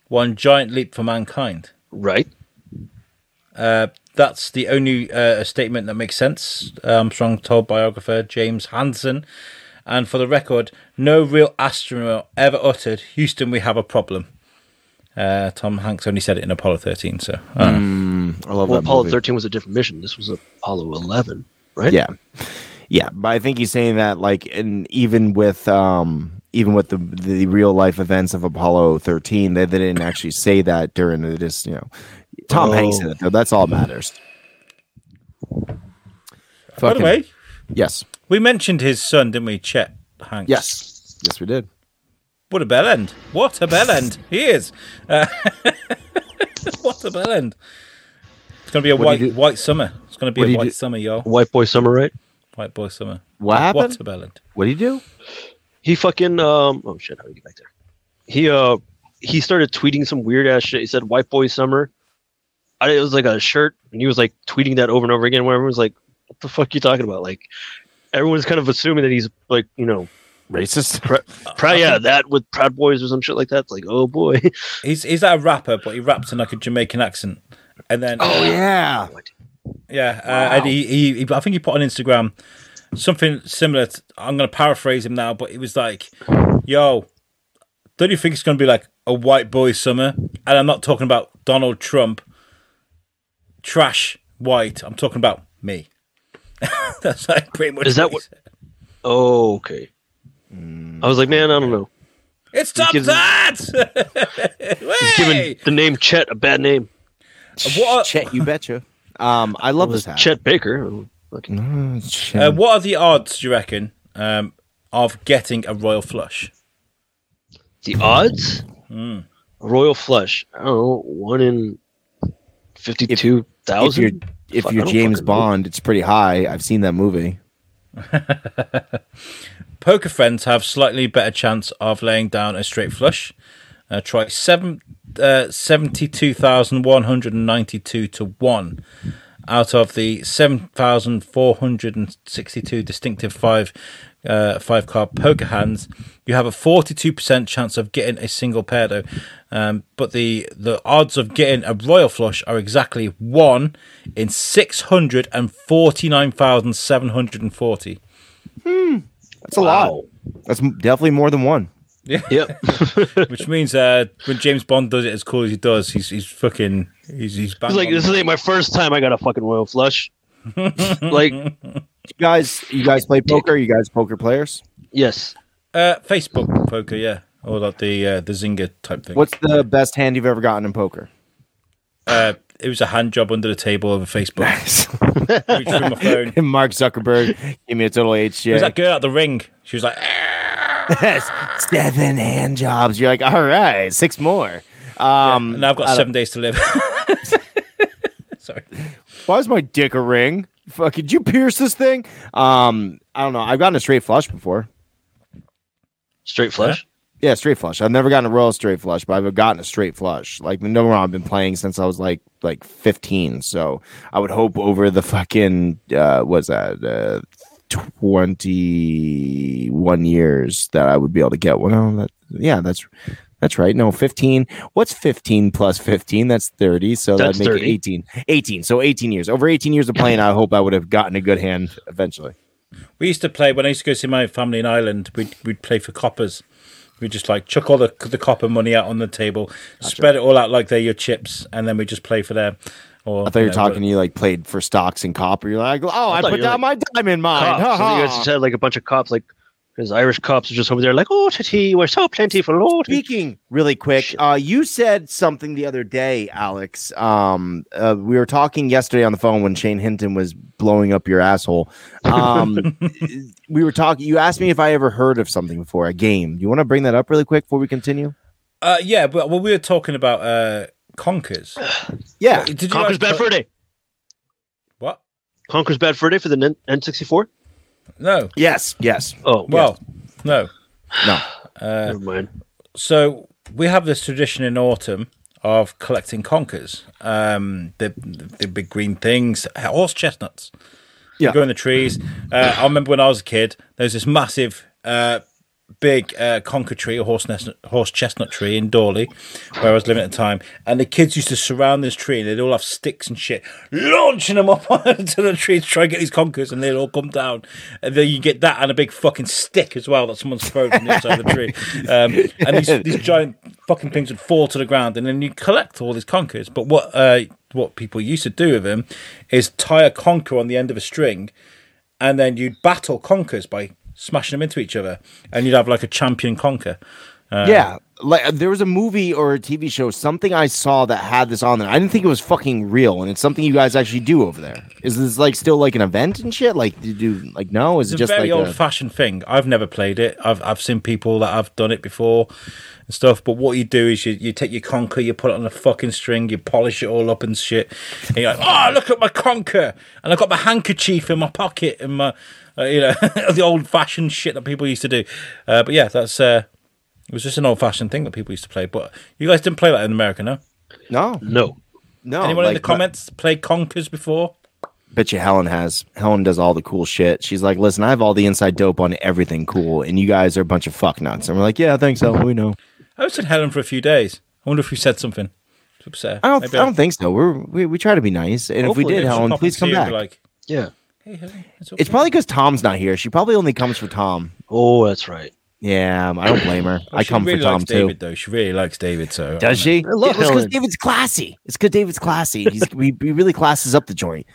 one giant leap for mankind. Right. Uh, that's the only uh, statement that makes sense. Armstrong told biographer James Hansen. And for the record, no real astronaut ever uttered, Houston, we have a problem. Uh, Tom Hanks only said it in Apollo 13. So, uh, Mm, I love Well, that Apollo movie. 13 was a different mission. This was Apollo 11, right? Yeah, yeah, but I think he's saying that like, and even with um, even with the the real life events of Apollo thirteen, they, they didn't actually say that during the just you know, Tom Hanks in Oh. it though. That's all that matters. by the way, yes, we mentioned his son, didn't we, Chet Hanks? yes, yes, we did. What a bell end. What a bell end. He is. Uh, what a bell end. It's gonna be a What white do you do- white summer. It's gonna be What a white do- summer, yo. White boy summer, right? White boy summer. What happened? Watermelon. What do you do? He fucking um. Oh shit! How do we get back there? He uh he started tweeting some weird ass shit. He said "White boy summer." I, it was like a shirt, and he was like tweeting that over and over again. Where everyone was like, "What the fuck you talking about?" Like everyone's kind of assuming that he's like you know Racist. Proud, yeah, that with Proud Boys or some shit like that. It's like, oh boy. He's he's that a rapper, but he raps in like a Jamaican accent, and then Oh yeah. Yeah, uh, and he, he, he, I think he put on Instagram something similar. To, I'm going to paraphrase him now, but it was like, "Yo, don't you think it's going to be like a white boy summer?" And I'm not talking about Donald Trump, trash white. I'm talking about me. That's like pretty much. Is that what- Oh, okay. I was like, man, I don't know. It's top gives- that. He's giving the name Chet a bad name. What- Chet, you betcha. Um, I love this hat. Chet Baker. Oh, fucking- Mm, Chet. Uh, what are the odds, do you reckon, um, of getting a royal flush? The odds? Hmm. Royal Flush. I don't know. One in fifty-two if you're if Fuck, you're James fucking know. Bond, it's pretty high. I've seen that movie. Poker friends have slightly better chance of laying down a straight flush. Uh, try seven, uh, 72,192 to 1 out of the 7,462 distinctive five uh, five card poker hands. You have a 42% chance of getting a single pair though. Um, but the, the odds of getting a royal flush are exactly 1 in 649,740. Hmm. That's a lot. That's definitely more than one. Yep. Which means uh, when James Bond does it as cool as he does, he's he's fucking he's he's bang It's like on. this ain't my first time I got a fucking Royal Flush. like, You guys, you guys play poker? You guys poker players? yes. uh, Facebook poker, yeah, or like the uh, the Zynga type thing. What's the best hand you've ever gotten in poker? Uh, it was a hand job under the table over Facebook. Reached through my phone. It Mark Zuckerberg gave me a total H was shit. that girl at the ring. She was like, Seven hand jobs. You're like, all right, six more. Um, and I've got I don't- seven days to live. Sorry. Why is my dick a ring? Fuck, did you pierce this thing? Um, I don't know. I've gotten a straight flush before. Straight flush. Yeah, straight flush. I've never gotten a royal straight flush, but I've gotten a straight flush. Like no wrong, I've been playing since I was like like 15. So I would hope over the fucking uh what's that uh 21 years that I would be able to get one. Oh, that, yeah, that's that's right. No, 15. What's 15 plus 15? That's 30. So That's that'd make 30. it 18. 18. So 18 years. Over 18 years of playing, I hope I would have gotten a good hand eventually. We used to play when I used to go see my family in Ireland. We'd we'd play for coppers. We just like chuck all the the copper money out on the table, spread it all out like they're your chips, and then we just play for them. Or I thought you were know, talking. You like played for stocks and copper. You're like, oh, I, thought put you were down my diamond mine. Cops. Ha I you guys ha. just had like a bunch of cops, like because Irish cops are just over there, like, oh, titty, we're so plentiful. Oh, titty." Speaking really quick, uh, you said something the other day, Alex. Um, uh, we were talking yesterday on the phone when Shane Hinton was blowing up your asshole. Um, we were talking. You asked me if I ever heard of something before a game. You want to bring that up really quick before we continue? Uh, yeah, but well, we were talking about uh, Conkers. Yeah, Did you Conker's guys Bad Fur Day. What? Conker's Bad Fur Day for the N- N64. No. yes, yes. Oh, Well, no. No, Uh, never mind. so we have this tradition in autumn of collecting conkers. Um, the, the big green things, horse chestnuts. Yeah. You go in the trees. Uh, I remember when I was a kid, there was this massive, uh, big uh, conker tree, a horse, nest, horse chestnut tree in Dawley, where I was living at the time. And the kids used to surround this tree and they'd all have sticks and shit, launching them up onto the tree to try and get these conkers and they'd all come down. And then you get that and a big fucking stick as well that someone's thrown from the outside of the tree. Um, and these, these giant fucking things would fall to the ground and then you collect all these conkers. But what, uh, what people used to do with them is tie a conker on the end of a string and then you'd battle conkers by smashing them into each other, and you'd have like a champion conker. Uh, yeah. like there was a movie or a TV show, something I saw that had this on there. I didn't think it was fucking real, and it's something you guys actually do over there. Is this like still like an event and shit? Like, do you do like no? Is It's it a just very like old a, fashioned thing. I've never played it. I've I've seen people that have done it before and stuff. But what you do is you, you take your conker, you put it on a fucking string, you polish it all up and shit. And you're like, oh, look at my conker, and I've got my handkerchief in my pocket and my, uh, you know, the old fashioned shit that people used to do. Uh, but yeah, that's uh, it was just an old fashioned thing that people used to play. But you guys didn't play that in America, no? no, No. no? Anyone in the comments play conkers before? Bet you Helen has. Helen does all the cool shit. She's like, listen, I have all the inside dope on everything cool, and you guys are a bunch of fuck nuts. And we're like, yeah, I think so. We know. I was in Helen for a few days. I wonder if we said something. Oops, uh, I don't. maybe I don't think so. We're we, we try to be nice, and if we did, Helen, please come back. Like, Yeah. Hey, Helen, it's, it's probably because Tom's not here. She probably only comes for Tom. Oh, that's right. Yeah, um, I don't blame her. Well, I come really for Tom likes too. David, though. She really likes David. So Does she? I love It's because David's classy. It's because David's classy. He's he, he really classes up the joint.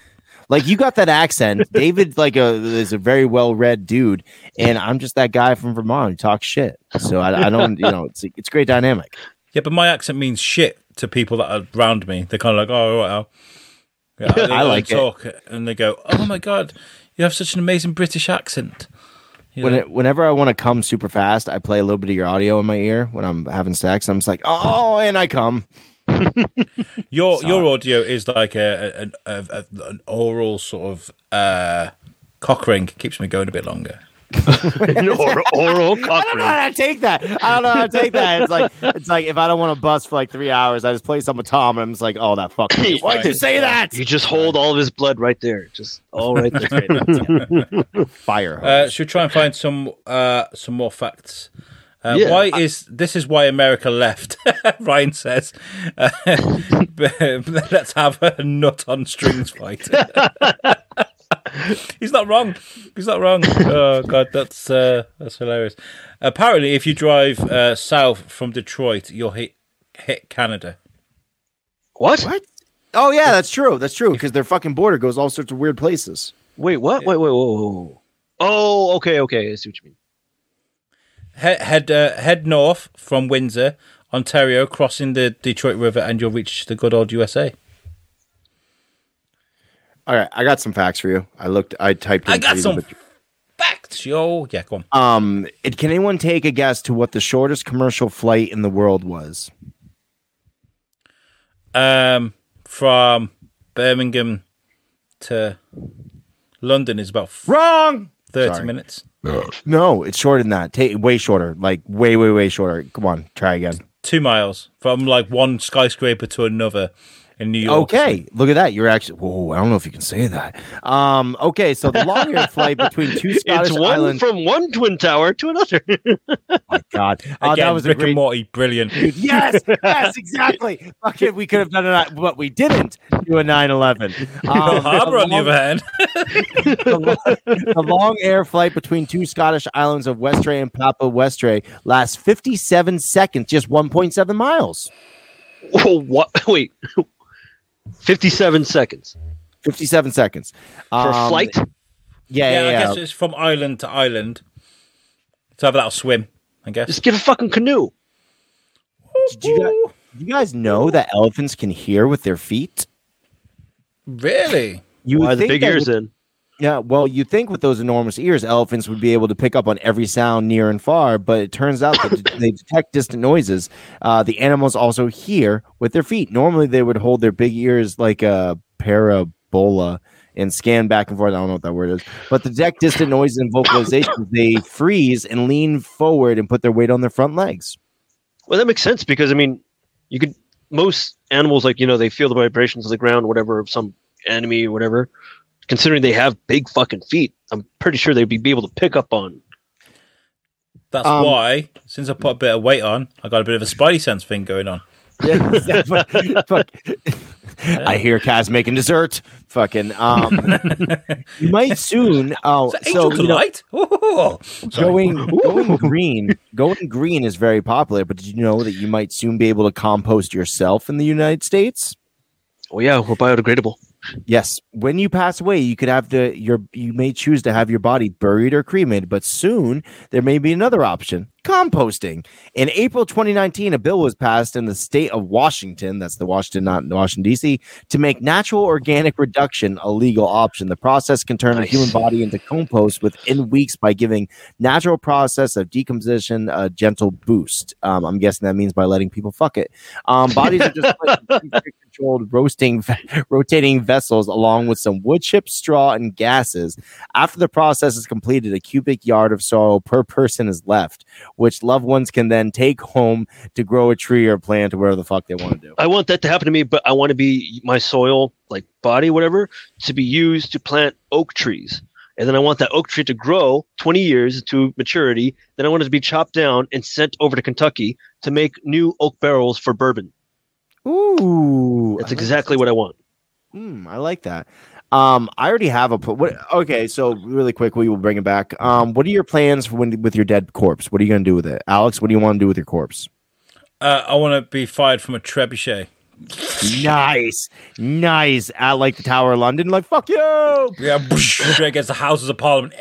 Like you got that accent. David like a is a very well read dude, and I'm just that guy from Vermont who talks shit. So I, I don't, you know, it's it's great dynamic. Yeah, but my accent means shit to people that are around me. They're kind of like, oh, right, oh. Yeah, I like and it. talk, and they go, oh my god, you have such an amazing British accent. You When it, whenever I want to come super fast, I play a little bit of your audio in my ear when I'm having sex. I'm just like, oh, and I come. your your audio is like a, a, a, a an oral sort of uh, cock ring. Keeps me going a bit longer. Or, oral I don't know how to take that. I don't know how to take that. It's like it's like if I don't want to bust for like three hours, I just play some with Tom, and I'm just like, oh, that fuck. me. Why'd you say that? You just hold all of his blood right there. Just all right there. Fire. Uh, should we try and find some uh, some more facts? Uh, Yeah. why is this is why America left? Ryan says, uh, "Let's have a nut on strings fight." He's not wrong. He's not wrong. Oh god, that's uh, that's hilarious. Apparently, if you drive uh, south from Detroit, you'll hit hit Canada. what? what? Oh yeah, that's true. That's true because their fucking border goes all sorts of weird places. Wait, what? Wait, wait, whoa, whoa, whoa. Oh, okay, okay. I see what you mean. Head head, uh, head north from Windsor, Ontario, crossing the Detroit River, and you'll reach the good old USA. All right, I got some facts for you. I looked. I typed. I in got some but- facts, yo. Yeah, go on. Um, it, can anyone take a guess to what the shortest commercial flight in the world was? Um, from Birmingham to London is about Wrong. thirty Sorry. minutes. No, it's shorter than that. Take way shorter. Like way, way, way shorter. Come on, try again. Two miles from like one skyscraper to another in New York. Okay, look at that. You're actually. Whoa, I don't know if you can say that. Um. Okay, so the long air flight between two Scottish it's one islands. from one twin tower to another. my God, oh, Again, that was a Rick great. and Morty, brilliant. yes, yes, exactly. Fucking, we could have done it, but we didn't do a 9/11. Pearl Um, Harbor, on the long- other hand, the long air flight between two Scottish islands of Westray and Papa Westray lasts 57 seconds, just 1.7 miles. Whoa, what? Wait. 57 seconds 57 seconds for a Um, flight? Yeah, yeah, yeah, I guess it's from island to island. To have a little swim, I guess. Just get a fucking canoe. Did you, guys, you guys know that elephants can hear with their feet? Really? You Why would the think big that ears with- then? Yeah, well, you think with those enormous ears, elephants would be able to pick up on every sound near and far, but it turns out that they detect distant noises. Uh, the animals also hear with their feet. Normally, they would hold their big ears like a parabola and scan back and forth. I don't know what that word is, but to detect distant noises and vocalizations, they freeze and lean forward and put their weight on their front legs. Well, that makes sense because I mean, you could most animals like you know they feel the vibrations of the ground, whatever of some enemy or whatever. Considering they have big fucking feet, I'm pretty sure they'd be able to pick up on. That's Um, why, since I put a bit of weight on, I got a bit of a spidey sense thing going on. Yeah, exactly. Fuck. I hear Kaz making dessert. Fucking um, you might soon. Oh, Is that so Angel you know, Oh, going going green going green is very popular but did you know that you might soon be able to compost yourself in the united states Oh yeah, we're biodegradable. Yes when you pass away you could have the your you may choose to have your body buried or cremated but soon there may be another option composting. In April 2019, a bill was passed in the state of Washington, that's the Washington, not Washington, D.C., to make natural organic reduction a legal option. The process can turn Nice. the human body into compost within weeks by giving natural process of decomposition a gentle boost. Um, I'm guessing that means by letting people fuck it. Um, bodies are just controlled roasting, rotating vessels along with some wood chips, straw, and gases. After the process is completed, a cubic yard of soil per person is left, which loved ones can then take home to grow a tree or plant or whatever the fuck they want to do. I want that to happen to me, but I want to be my soil, like body, whatever, to be used to plant oak trees. And then I want that oak tree to grow 20 years to maturity. Then I want it to be chopped down and sent over to Kentucky to make new oak barrels for bourbon. Ooh, That's I like exactly what I want. Hmm, I like that. Um, I already have a. What? Okay, so really quick, we will bring it back. Um, what are your plans for when with your dead corpse? What are you going to do with it, Alex? What do you want to do with your corpse? Uh, I want to be fired from a trebuchet. nice, nice. At like the Tower of London. Like fuck you. Yeah, straight against the Houses of Parliament.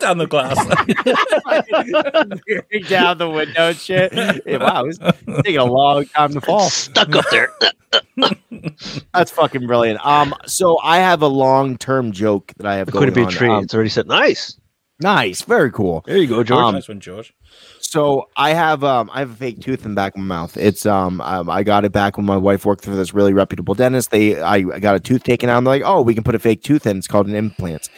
Down the glass. Down the window and shit. Yeah, wow, it's taking a long time to fall. Stuck up there. That's fucking brilliant. Um, so I have a long term joke that I have It going couldn't be a tree. Um, it's already said. Nice. nice, very cool. There you go, George. Um, nice one, George. So I have um I have a fake tooth in the back of my mouth. It's um, um I got it back when my wife worked for this really reputable dentist. They I, I got a tooth taken out. And they're like, oh, we can put a fake tooth in. It's called an implant,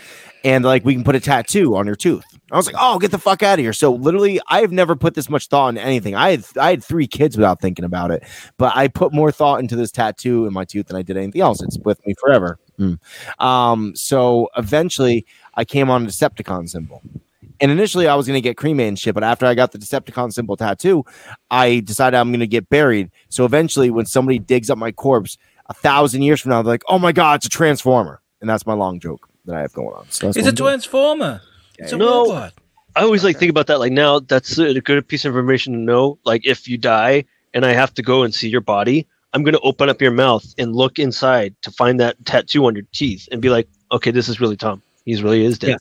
and like we can put a tattoo on your tooth. I was like, oh, get the fuck out of here. So literally, I've never put this much thought into anything. I had I had three kids without thinking about it, but I put more thought into this tattoo in my tooth than I did anything else. It's with me forever. Mm. Um, so eventually, I came on a Decepticon symbol. And initially, I was going to get cremated and shit, but after I got the Decepticon symbol tattoo, I decided I'm going to get buried. So eventually, when somebody digs up my corpse a thousand years from now, they're like, "Oh my god, it's a transformer," and that's my long joke that I have going on. So It's a a I'm doing. transformer. It's a No. robot. I always like think about that. Like now, that's a good piece of information to know. Like if you die and I have to go and see your body, I'm gonna open up your mouth and look inside to find that tattoo on your teeth and be like, okay, this is really Tom. He's really is dead.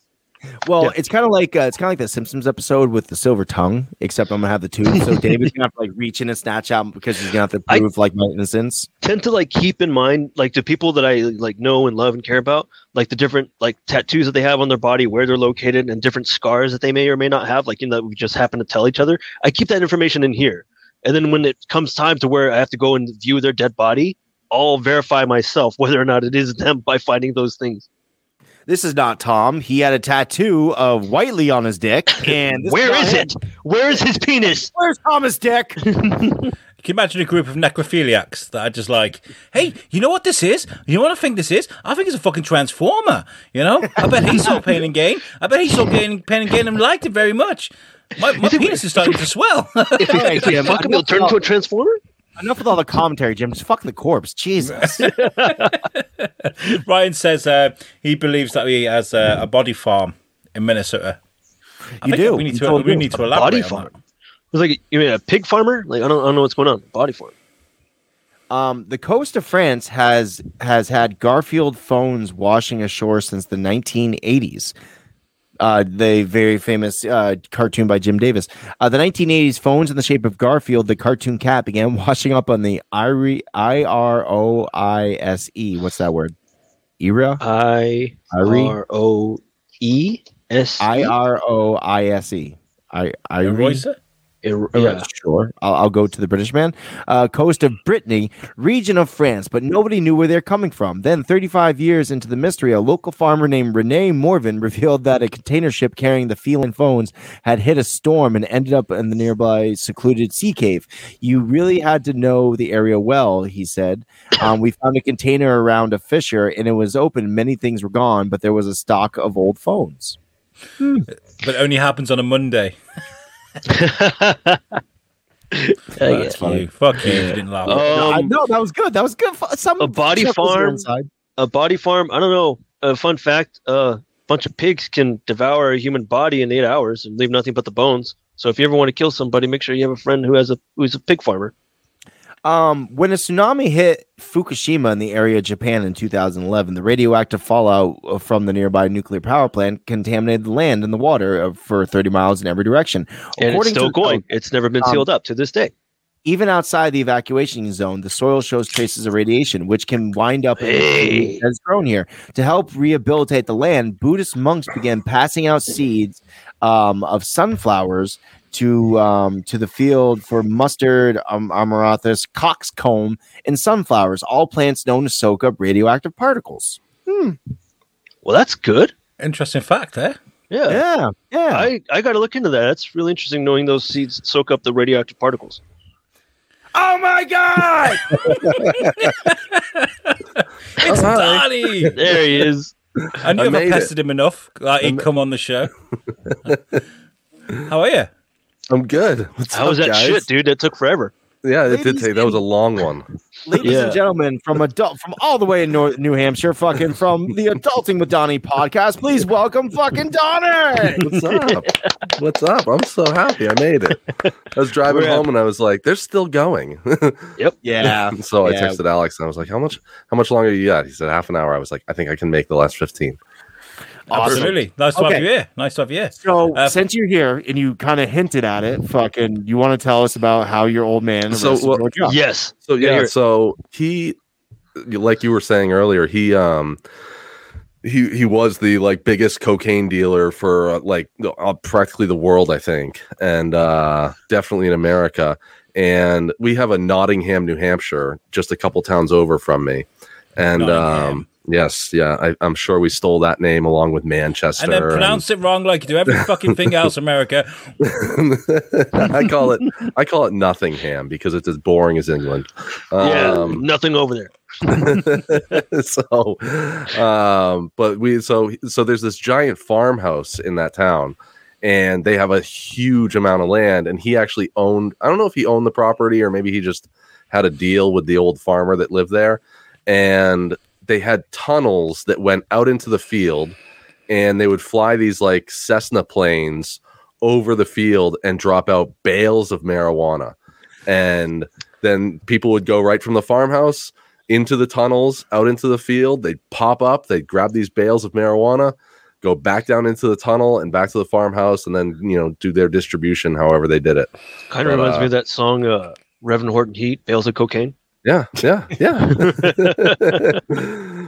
Well, Yeah. it's kind of like uh, it's kind of like the Simpsons episode with the silver tongue, except I'm gonna have the tube. So David's gonna have to like reach in and snatch out because he's gonna have to I- prove like my innocence. Tend to like keep in mind like the people that I like know and love and care about, like the different like tattoos that they have on their body, where they're located, and different scars that they may or may not have. Like you know, that we just happen to tell each other. I keep that information in here, and then when it comes time to where I have to go and view their dead body, I'll verify myself whether or not it is them by finding those things. This is not Tom. He had a tattoo of Whiteley on his dick, and this Where not is him. it? Where is his penis? Where's Thomas' dick? Can you imagine a group of necrophiliacs that are just like, hey, you know what this is? You know what I think this is? I think it's a fucking transformer. You know? I bet he saw pain and gain. I bet he saw gain, pain and gain and liked it very much. My, my penis is starting to swell. If you, All right, if you Jim, fuck him, enough he'll turn about- into a transformer. Enough with all the commentary, Jim. Just fuck the corpse. Jesus. Ryan says uh, he believes that he has uh, a body farm in Minnesota. I You think do. We need You to. told We need to A elaborate. body farm. that. It's like you mean a pig farmer? Like I don't, I don't know what's going on. Body farm. Um, the coast of France has has had Garfield phones washing ashore since the 1980s. Uh, the very famous uh, cartoon by Jim Davis. Uh, the 1980s phones in the shape of Garfield, the cartoon cat, began washing up on the I R O I S E. What's that word? Ira? I Irie? R O E S. I R O I S E. I I Roycer? Yeah. Sure. I'll, I'll go to the British man. Uh, coast of Brittany, region of France, but nobody knew where they're coming from. Then, 35 years into the mystery, a local farmer named Rene Morvan revealed that a container ship carrying the feline phones had hit a storm and ended up in the nearby secluded sea cave. You really had to know the area well, he said. Um, we found a container around a fissure and it was open. Many things were gone, but there was a stock of old phones. But it only happens on a Monday. yeah. Fuck you. Fuck you. if you didn't laugh. Um, no, no, that was good. That was good. Some a body farm? a body farm. I don't know. A fun fact: a bunch of pigs can devour a human body in eight hours and leave nothing but the bones. So if you ever want to kill somebody, make sure you have a friend who has a who's a pig farmer. Um, when a tsunami hit Fukushima in the area of Japan in 2011, the radioactive fallout uh, from the nearby nuclear power plant contaminated the land and the water uh, for 30 miles in every direction. And it's According still to- going. It's never been Um, sealed up to this day. Even outside the evacuation zone, the soil shows traces of radiation, which can wind up Hey. has grown here. To help rehabilitate the land, Buddhist monks began passing out seeds um, of sunflowers to um, to the field for mustard, um, amaranthus, coxcomb, and sunflowers, all plants known to soak up radioactive particles. Hmm. Well, that's good. Interesting fact, eh? Yeah. Yeah, yeah. I, I got to look into that. That's really interesting knowing those seeds soak up the radioactive particles. oh my god! It's hi. Donnie. There he is. I knew I if I made it. pestered him enough, like he'd come on the show. How are you? I'm good. What's How up, was that guys? shit, dude? That took forever. Yeah, it did take. That was a long one. Ladies Yeah. and gentlemen, from adult from all the way in North New Hampshire, fucking from the Adulting with Donnie podcast, please welcome fucking Donnie. What's up? What's up? I'm so happy I made it. I was driving We're at- home and I was like, "They're still going." Yep. Yeah. so I Yeah. texted Alex and I was like, "How much? How much longer you got?" He said, "Half an hour." I was like, "I think I can make the last 15. Awesome. Absolutely. Nice to Okay. have you here. Nice to have you here. So Uh, since you're here and you kind of hinted at it, fucking, you want to tell us about how your old man So, well- Yes. So Yeah, yeah, so he, like you were saying earlier, he um, he he was the like biggest cocaine dealer for uh, like uh, practically the world, I think, and uh, definitely in America. And we have a Nottingham, New Hampshire, just a couple towns over from me, and Nottingham. um, yes, yeah, I, I'm sure we stole that name along with Manchester. And then pronounce it wrong like you do every fucking thing else, America. I call it I call it Nothingham because it's as boring as England. Yeah. Um, nothing over there. so um but we so so there's this giant farmhouse in that town and they have a huge amount of land and he actually owned i don't know if he owned the property or maybe he just had a deal with the old farmer that lived there and they had tunnels that went out into the field and they would fly these like cessna planes over the field and drop out bales of marijuana and then people would go right from the farmhouse into the tunnels, out into the field. They'd pop up, they'd grab these bales of marijuana, go back down into the tunnel and back to the farmhouse, and then you know do their distribution however they did it. Kind of reminds uh, me of that song, uh, Reverend Horton Heat, Bales of Cocaine. Yeah, yeah, yeah.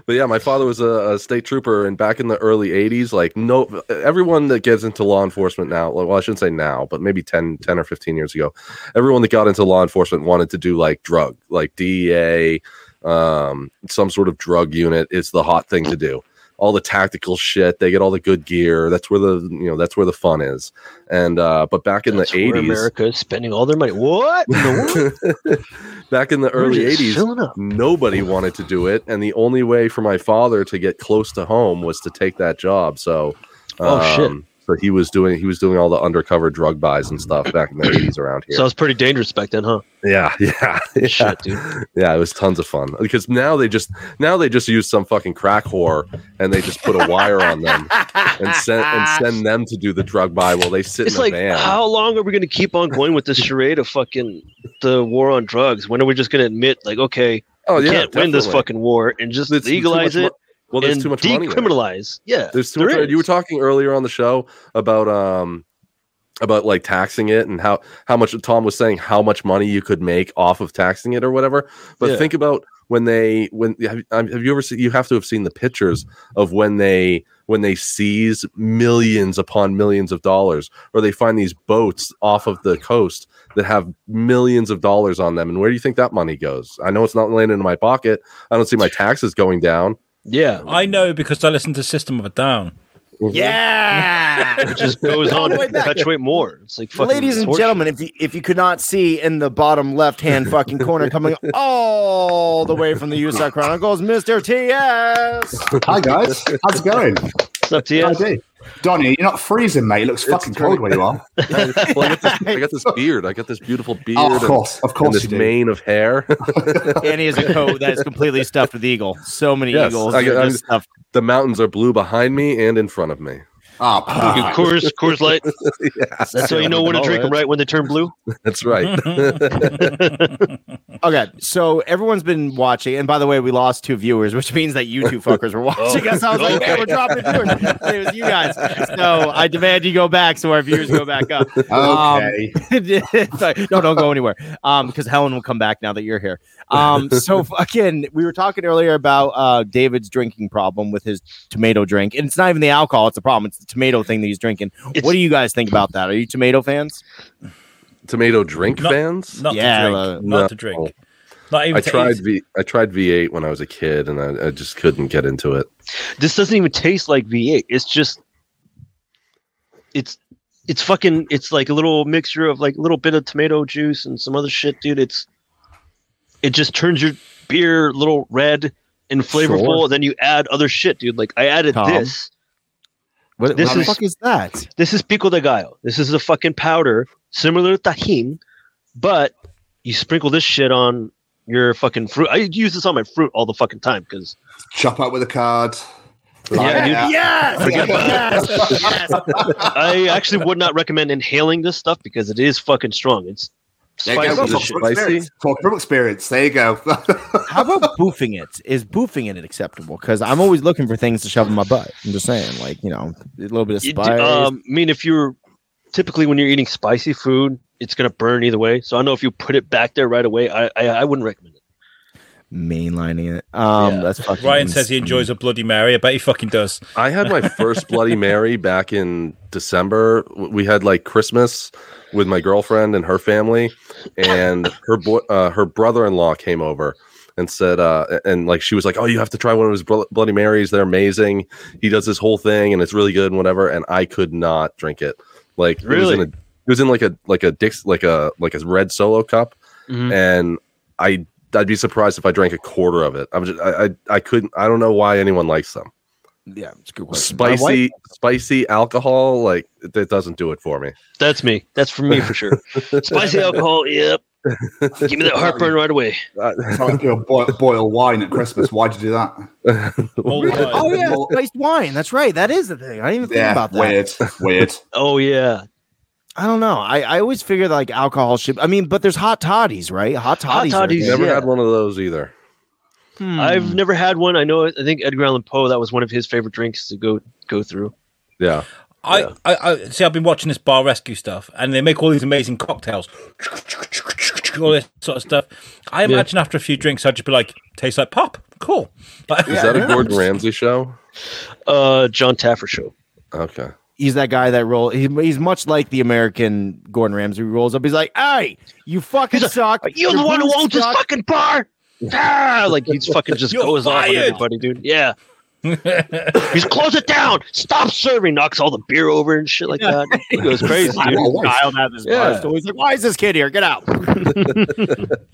but yeah, my father was a, a state trooper, and back in the early '80s, like no, everyone that gets into law enforcement now, well, I shouldn't say now, but maybe 10, 10 or 15 years ago, everyone that got into law enforcement wanted to do like drug, like DEA, um, some sort of drug unit is the hot thing to do. All the tactical shit, they get all the good gear. That's where the you know that's where the fun is. And uh, but back in That's the '80s, America is spending all their money. What? In the world? back in the early '80s, nobody wanted to do it and the only way for my father to get close to home was to take that job so Oh, shit. Um, so he was doing he was doing all the undercover drug buys and stuff back in the 80s around here So it was pretty dangerous back then, huh? yeah yeah yeah, Shit, dude. yeah it was tons of fun because now they just now they just use some fucking crack whore and they just put a wire on them and send and send them to do the drug buy while they sit It's in like, van how long are we going to keep on going with this charade of fucking the war on drugs? When are we just going to admit, like, okay, oh we yeah can't win this fucking war and just too legalize much mo- it well there's too much money in Yeah, There's too there much. You were talking earlier on the show about um about like taxing it and how how much Tom was saying how much money you could make off of taxing it or whatever. But Yeah. think about when they when have, um, have you ever seen you have to have seen the pictures of when they when they seize millions upon millions of dollars or they find these boats off of the coast that have millions of dollars on them. And where do you think that money goes? I know it's not landing in my pocket. I don't see my taxes going down Yeah, I know because I listened to System of a Down. Mm-hmm. Yeah. it just goes on to perpetuate more. It's like fucking Ladies and torture. gentlemen, if you if you could not see in the bottom left hand fucking corner coming all the way from the USA Chronicles, Mr. TS. Hi guys, how's it going? What's up, How TS? do you? Donnie, you're not freezing, mate. It looks fucking cold where you are. well, I, got this, I got this beard. I got this beautiful beard. Oh, of and- course, of and course this you do. mane of hair. and he has a coat that is completely stuffed with eagle. So many Yes, eagles. I- I'm- just the mountains are blue behind me and in front of me. Oh, Fucking pal. Coors, Coors Light. yeah, That's how you know when to drink them, right? When they turn blue. that's right. Okay, so everyone's been watching, and by the way, we lost two viewers, which means that you two fuckers were watching us. I was like, okay, we're dropping viewers. It was you guys. So I demand you go back so our viewers go back up. Okay. no, don't go anywhere. Um, because Helen will come back now that you're here. Um, so again, we were talking earlier about uh David's drinking problem with his tomato drink, and it's not even the alcohol; it's the problem. It's the tomato thing that he's drinking. It's- what do you guys think about that? Are you tomato fans? Tomato drink Not- fans. Not Yeah, to uh, drink. Not no. to drink. Not even I tried eat. V. I tried V8 when I was a kid, and I, I just couldn't get into it. This doesn't even taste like V8. It's just, it's, it's fucking. It's like a little mixture of like a little bit of tomato juice and some other shit, dude. It's, it just turns your beer a little red and flavorful. Sure. And then you add other shit, dude. Like I added Tom? this. What, This what the is- fuck is that? This is pico de gallo. This is a fucking powder similar to tajin, but you sprinkle this shit on your fucking fruit. I use this on my fruit all the fucking time because Chop out with a card. Yeah, dude. Yes, Forget about yes, yes. I actually would not recommend inhaling this stuff because it is fucking strong. It's There you go. Spicy. Is Talk from spicy? experience. Talk from experience. There you go. How about boofing it? Is boofing it acceptable? Because I'm always looking for things to shove in my butt. I'm just saying, like you know, a little bit of You do- spice. um, I mean, if you're typically when you're eating spicy food, it's gonna burn either way. So I know if you put it back there right away, I I, I wouldn't recommend it. mainlining it. Um, Yeah. that's fucking. Ryan says he enjoys a Bloody Mary. I bet he fucking does. I had my first Bloody Mary back in December. We had like Christmas with my girlfriend and her family, and her boy, uh, her brother-in-law came over and said, uh, and like she was like, "Oh, you have to try one of his Bloody Marys. They're amazing. He does this whole thing, and it's really good and whatever." And I could not drink it. Like it was Really? in a, it was in like a like a Dix like a like a red solo cup, Mhm. and I. I'd be surprised if I drank a quarter of it. I'm just, I, I, I couldn't. I don't know why anyone likes them Yeah, it's a good question. Spicy spicy alcohol like it, it doesn't do it for me That's me. That's for me for sure. Spicy alcohol. Yep. Give me that heartburn right away. It's like you boil, boil wine at Christmas. Why'd you do that? Oh, All Really? Oh yeah, spiced wine. That's right. That is the thing. I didn't even think Yeah, about that. weird, weird. Oh yeah. I don't know. I, I always figure that, like alcohol should. I mean, but there's hot toddies, right? Hot Hot toddies. are- toddies, never Yeah. had one of those either Hmm. I've never had one. I know. I think Edgar Allan Poe. That was one of his favorite drinks to go go through. yeah I, Yeah. I, I see. I've been watching this bar rescue stuff, and they make all these amazing cocktails, all this sort of stuff. I imagine after a few drinks, I'd just be like, "Tastes like pop, cool." Like, is that a gordon ramsay show Uh, Jon Taffer show. okay he's that guy that roll. He, he's much like the American Gordon Ramsay. Who rolls up. He's like, "Hey, you fucking suck. You're Your the one who booze owns this fucking bar. Ah, like he's fucking just You're goes off on fired. everybody, dude. Yeah. he's close it down. Stop serving. Knocks all the beer over and shit like that. He goes crazy, I'm dude. a child at this Yeah. So he's like, "Why is this kid here? Get out!"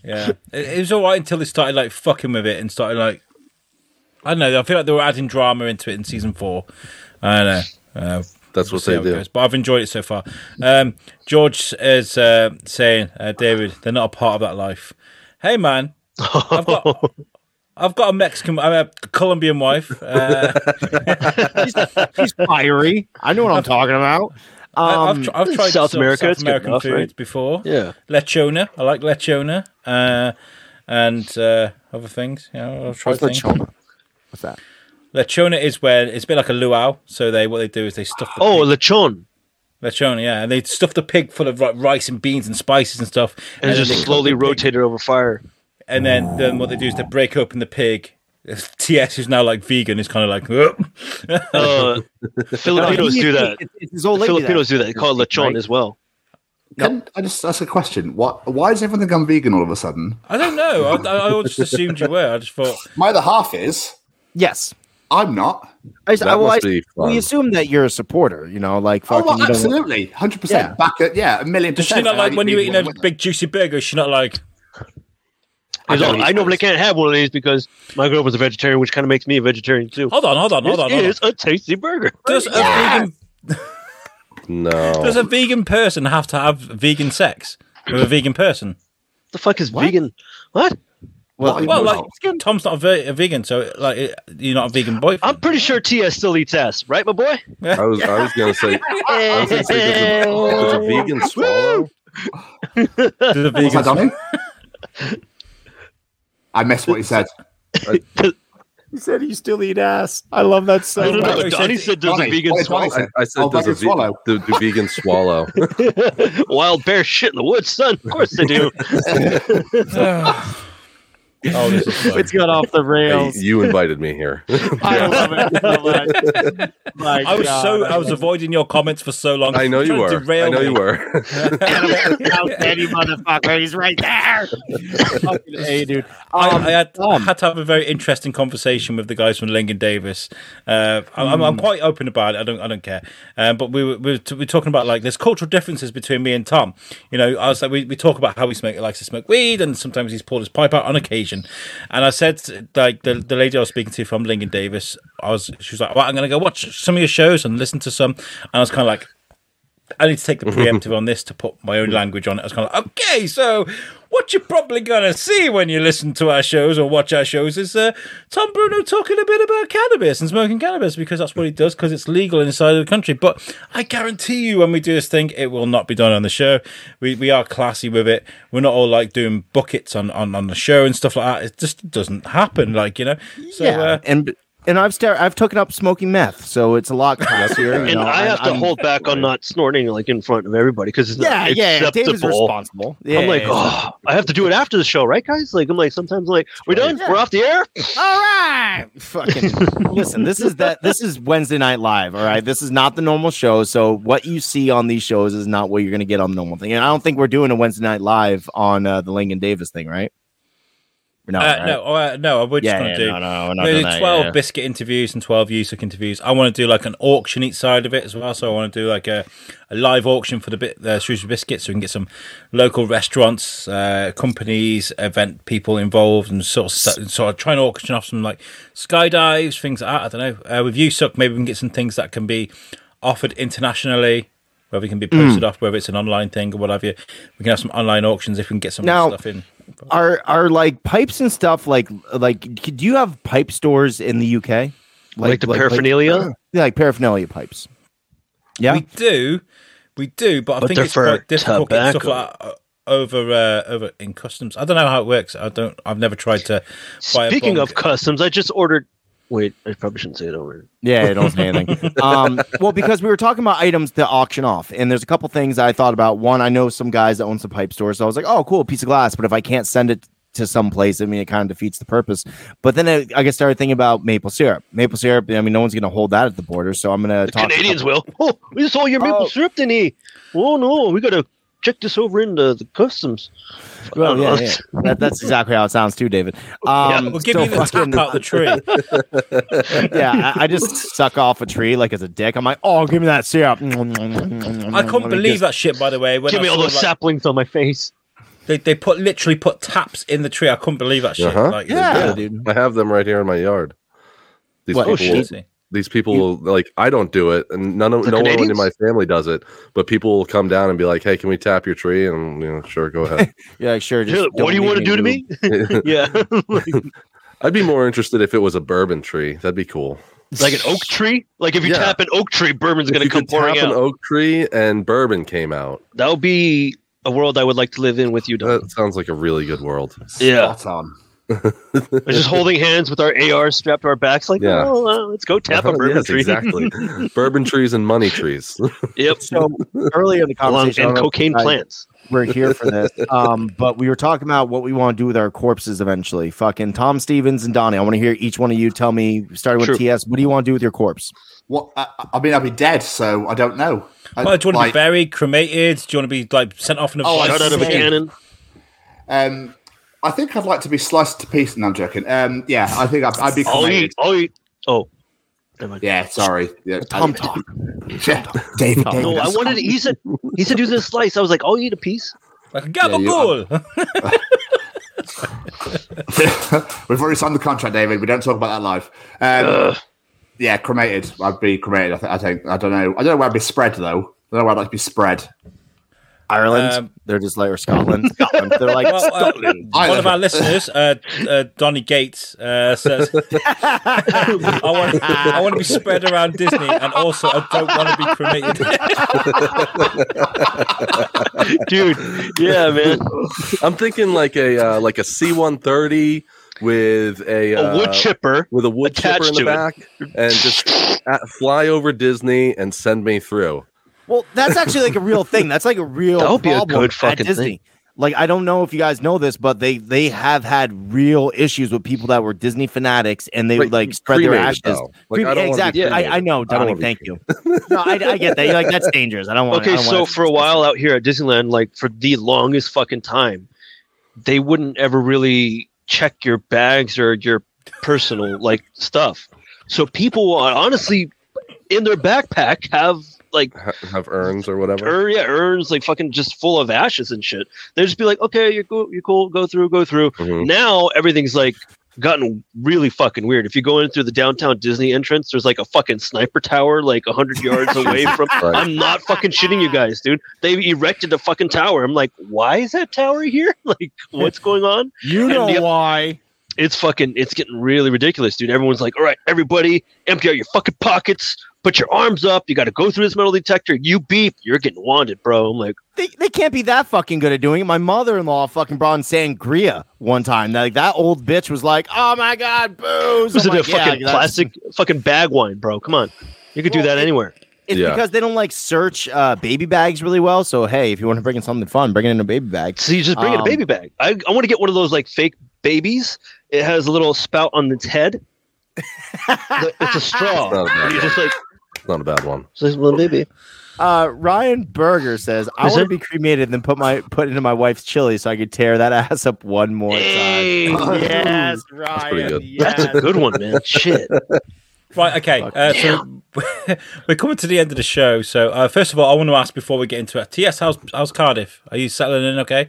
yeah, it, it was all right until they started like fucking with it and started like, I don't know. I feel like they were adding drama into it in season four. I don't know. Uh, that's We'll what they how it do goes. But I've enjoyed it so far. Um, George is uh, saying, uh, David, they're not a part of that life. Hey, man, I've got, I've got a Mexican, I'm a Colombian wife. Uh, He's fiery. I know what I'm talking about. I- Um, I've, tr- I've tried South some America, South American enough, food right? before. Yeah. Lechona, I like lechona, uh, and uh, other things. You know, I've tried what's things. lechona? What's that? Lechona is where it's a bit like a luau. So they what they do is they stuff the Oh, pig- lechon. lechona, yeah, and they stuff the pig full of like, rice and beans and spices and stuff, And then just they slowly rotate it over fire. And then, then what they do is they break open the pig. TS is now like vegan is kind of like, "Ugh." Uh, Filipinos do that. It's, it's his old lady. Filipinos do that. They call it lechon Right. as well. Can I just ask a question? What? Why has everything gone vegan all of a sudden? I don't know. I, I, I just assumed you were. I just thought, My other half is. Yes. I'm not. I, that I, well, I, be fun. we assume that you're a supporter. You know, like Oh, well, absolutely, hundred Yeah. percent. Back at yeah, a million does she not like when you're eating a big juicy burger? She's not like, He's all, don't I normally those. can't have one of these because my girl was a vegetarian, which kind of makes me a vegetarian too. hold on, hold on, hold This on, hold on. is a tasty burger. Does a vegan no does a vegan person have to have vegan sex with a vegan person? the fuck is What? vegan? What? What Well, Well, well, like Tom's not a, ve- a vegan, so like you're not a vegan boy. I'm pretty sure TS still eats ass, right, my boy? I was I was gonna say I was gonna say does a, does a vegan swallow? Does a vegan that, Donnie? I missed what he said. He said you still eat ass. I love that so No, Donnie said- said, "Does a vegan swallow?" I, I said Oh, does a vegan swallow. do, do vegans swallow? Wild bear shit in the woods, son. Of course they do. oh, this is fun. It's got off the Hey, rails. you invited me here. I love it so much. My I was God. so I was avoiding your comments for so long. I know you were. I know me. you were. How petty motherfucker. He's right there. Fucking A, dude. I, Um, I had, I had to have a very interesting conversation with the guys from Lincoln Davis. Uh, I'm, I'm- Hmm. I'm quite open about it. I don't, I don't care. Um, but we were, we were, t- we were talking about like there's cultural differences between me and Tom. You know, I was like, we, we talk about how he smoke, likes to smoke weed, and sometimes he's pulled his pipe out on occasion. And I said, like the, the lady I was speaking to from Lincoln Davis, I was, she was like, well, I'm going to go watch some of your shows and listen to some. And I was kind of like, I need to take the preemptive on this to put my own language on it. I was kind of like, okay, so what you're probably gonna see when you listen to our shows or watch our shows is uh, Tom Bruno talking a bit about cannabis and smoking cannabis because that's what he does because it's legal inside of the country. But I guarantee you, when we do this thing, it will not be done on the show. We we are classy with it. We're not all like doing buckets on on, on the show and stuff like that. It just doesn't happen. Like you know, so yeah, uh, and and I've star- I've taken up smoking meth, so it's a lot classier. you and know, I I'm- have to I'm- hold back on not snorting like in front of everybody because it's Yeah, not yeah. David's acceptable. responsible. Yeah, I'm like, yeah, oh, I have to do it after the show, right, guys? Like, I'm like, sometimes, like, we're done? Yeah. We're off the air. All right. Fucking listen, this is that this is Wednesday night live, all right? This is not the normal show. So what you see on these shows is not what you're gonna get on the normal thing. And I don't think we're doing a Wednesday night live on uh, the Lincoln Davis thing, right? No, uh, right? no, uh, no. We're just Yeah, gonna yeah, do. no, no, we're not We're doing gonna that, 12 yeah, biscuit interviews and 12 USIC interviews. I want to do like an auction each side of it as well. So I want to do like a, a live auction for the bit uh, Shrewsbury biscuits so we can get some local restaurants, uh, companies, event people involved and sort of, sort of try and auction off some like skydives, things like that. I don't know. Uh, with USUC, maybe we can get some things that can be offered internationally. Whether it can be posted off, whether it's an online thing or whatever. We can have some online auctions if we can get some Now- stuff in. Are are like pipes and stuff like like do you have pipe stores in the UK? Like, the paraphernalia. yeah, like paraphernalia pipes. Yeah. We do, we do, but I But think it's for quite difficult getting stuff like uh, over uh, over in customs. I don't know how it works. I don't. I've never tried to buy Speaking bong. of customs, I just ordered. Wait, I probably shouldn't say it over. Yeah, don't say anything. um, well, because we were talking about items to auction off, and there's a couple things I thought about. One, I know some guys that own some pipe stores, so I was like, oh, cool, piece of glass. But if I can't send it to some place, I mean, it kind of defeats the purpose. But then I, I guess started thinking about maple syrup. Maple syrup. I mean, no one's going to hold that at the border, so I'm going to The talk. Canadians couple- will. Oh, we saw your maple Oh. syrup, didn't he? Oh no, we gotta check this over into the customs. Well, yeah, yeah. That, that's exactly how it sounds too, David. Um, We'll give so you the fucking- tap out the tree. yeah, I, I just suck off a tree like as a dick. I'm like, oh, give me that syrup. I I couldn't believe that shit. By the way, when Give I me all those like, saplings on my face. They they put literally put taps in the tree. I couldn't believe that shit. Uh-huh. Like, Yeah, Yeah. dude. I have them right here in my yard. These What? Oh, people, shit. Will, these people will like. I don't do it, and none of The no one in my family does it. But people will come down and be like, "Hey, can we tap your tree?" And you know, sure, go ahead. Yeah, sure. Just what do you want to do to me? yeah, I'd be more interested if it was a bourbon tree. That'd be cool. like an oak tree. Like if you Yeah. tap an oak tree, bourbon's gonna you come could tap pouring an oak tree and bourbon came out. That would be a world I would like to live in with you. Don. That sounds like a really good world. Yeah. Spot on. We're just holding hands with our ARs strapped to our backs, like, Yeah. oh, uh, let's go tap a bourbon yes, tree. exactly. bourbon trees and money trees. yep. So earlier in the conversation, I and don't know if cocaine you plants. We're here for this, um, but we were talking about what we want to do with our corpses eventually. Fucking Tom Stevens and Donnie. I want to hear each one of you tell me, starting with True. TS, what do you want to do with your corpse? What? I, I mean, I'll be dead, so I don't know. I, Well, do you want to be buried, cremated? Do you want to be like sent off in a Oh, I Shot out of a see. cannon. Um, I think I'd like to be sliced to pieces. No, I'm joking. Um, yeah, I think I'd, I'd be I'll cremated. eat. I'll. Oh. Yeah, sorry. Yeah, Tom I- talk. Yeah, David, David. No, I wanted. He said. He said he was gonna slice. I was like, I'll eat a piece. like a gabagool? We've already signed the contract, David. We don't talk about that live. Um, yeah, cremated. I'd be cremated. I, th- I think. I don't know. I don't know where I'd be spread though. I don't know where I'd like to be spread. Ireland. Um, they're just like or Scotland. Scotland. They're like Well, uh, Scotland. one of our listeners, uh, uh, Donny Gates, uh, says, "I want, I want to be spread around Disney, and also I don't want to be cremated." dude. Yeah, man. I'm thinking like a uh, like a C-130 with a, A uh, wood chipper. with a wood chipper in the to it. back, and just uh, fly over Disney and send me through. Well, that's actually like a real thing. That's like a real That would be a problem good at fucking Disney. thing. Like I don't know if you guys know this, but they they have had real issues with people that were Disney fanatics and they would Like, like spread their ashes. though. Like, Crem- I don't exactly. I. I know, don't Donnie. wanna Thank you. no, I, I get that. You're like that's dangerous. I don't want. I Okay, don't so for a while out here at Disneyland, like for the longest fucking time, they wouldn't ever really check your bags or your personal like stuff. So people uh, honestly in their backpack have like Ha- have urns or whatever. ur- yeah, urns like fucking just full of ashes and shit. They just be like, okay, you're cool, you're cool, go through, go through. Mhm. Now everything's like gotten really fucking weird. If you go in through the downtown Disney entrance, there's like a fucking sniper tower like hundred yards away from. Right. I'm not fucking shitting you guys, dude. They erected a fucking tower. I'm like, why is that tower here? Like, what's going on? you know the- why. It's fucking, it's getting really ridiculous, dude. Everyone's like, all right, everybody, empty out your fucking pockets, put your arms up. You got to go through this metal detector. You beep, you're getting wanted, bro. I'm like, They, they can't be that fucking good at doing it. My mother in law fucking brought in sangria one time. Like that old bitch was like, "Oh my god, booze!" was I'm it a like, "Yeah, fucking that's- plastic, fucking bag wine, bro? Come on, you could do that it- anywhere. It's Yeah. because they don't like search uh, baby bags really well. So hey, if you want to bring in something fun, bring it in a baby bag. So you just bring in a Um, baby bag. I, I want to get one of those like fake babies. It has a little spout on its head. It's a straw. Not a bad And you one. just like It's not a bad one. just like, little baby. Uh, Ryan Berger says, "I Is want to be cremated and then put my put into my wife's chili so I could tear that ass up one more Hey. time." yes, Ryan. pretty good. Yes. That's a good one, man. Shit. Right, okay. Uh, so we're coming to the end of the show. So uh, first of all, I want to ask before we get into it. TS, how's how's Cardiff? Are you settling in? Okay.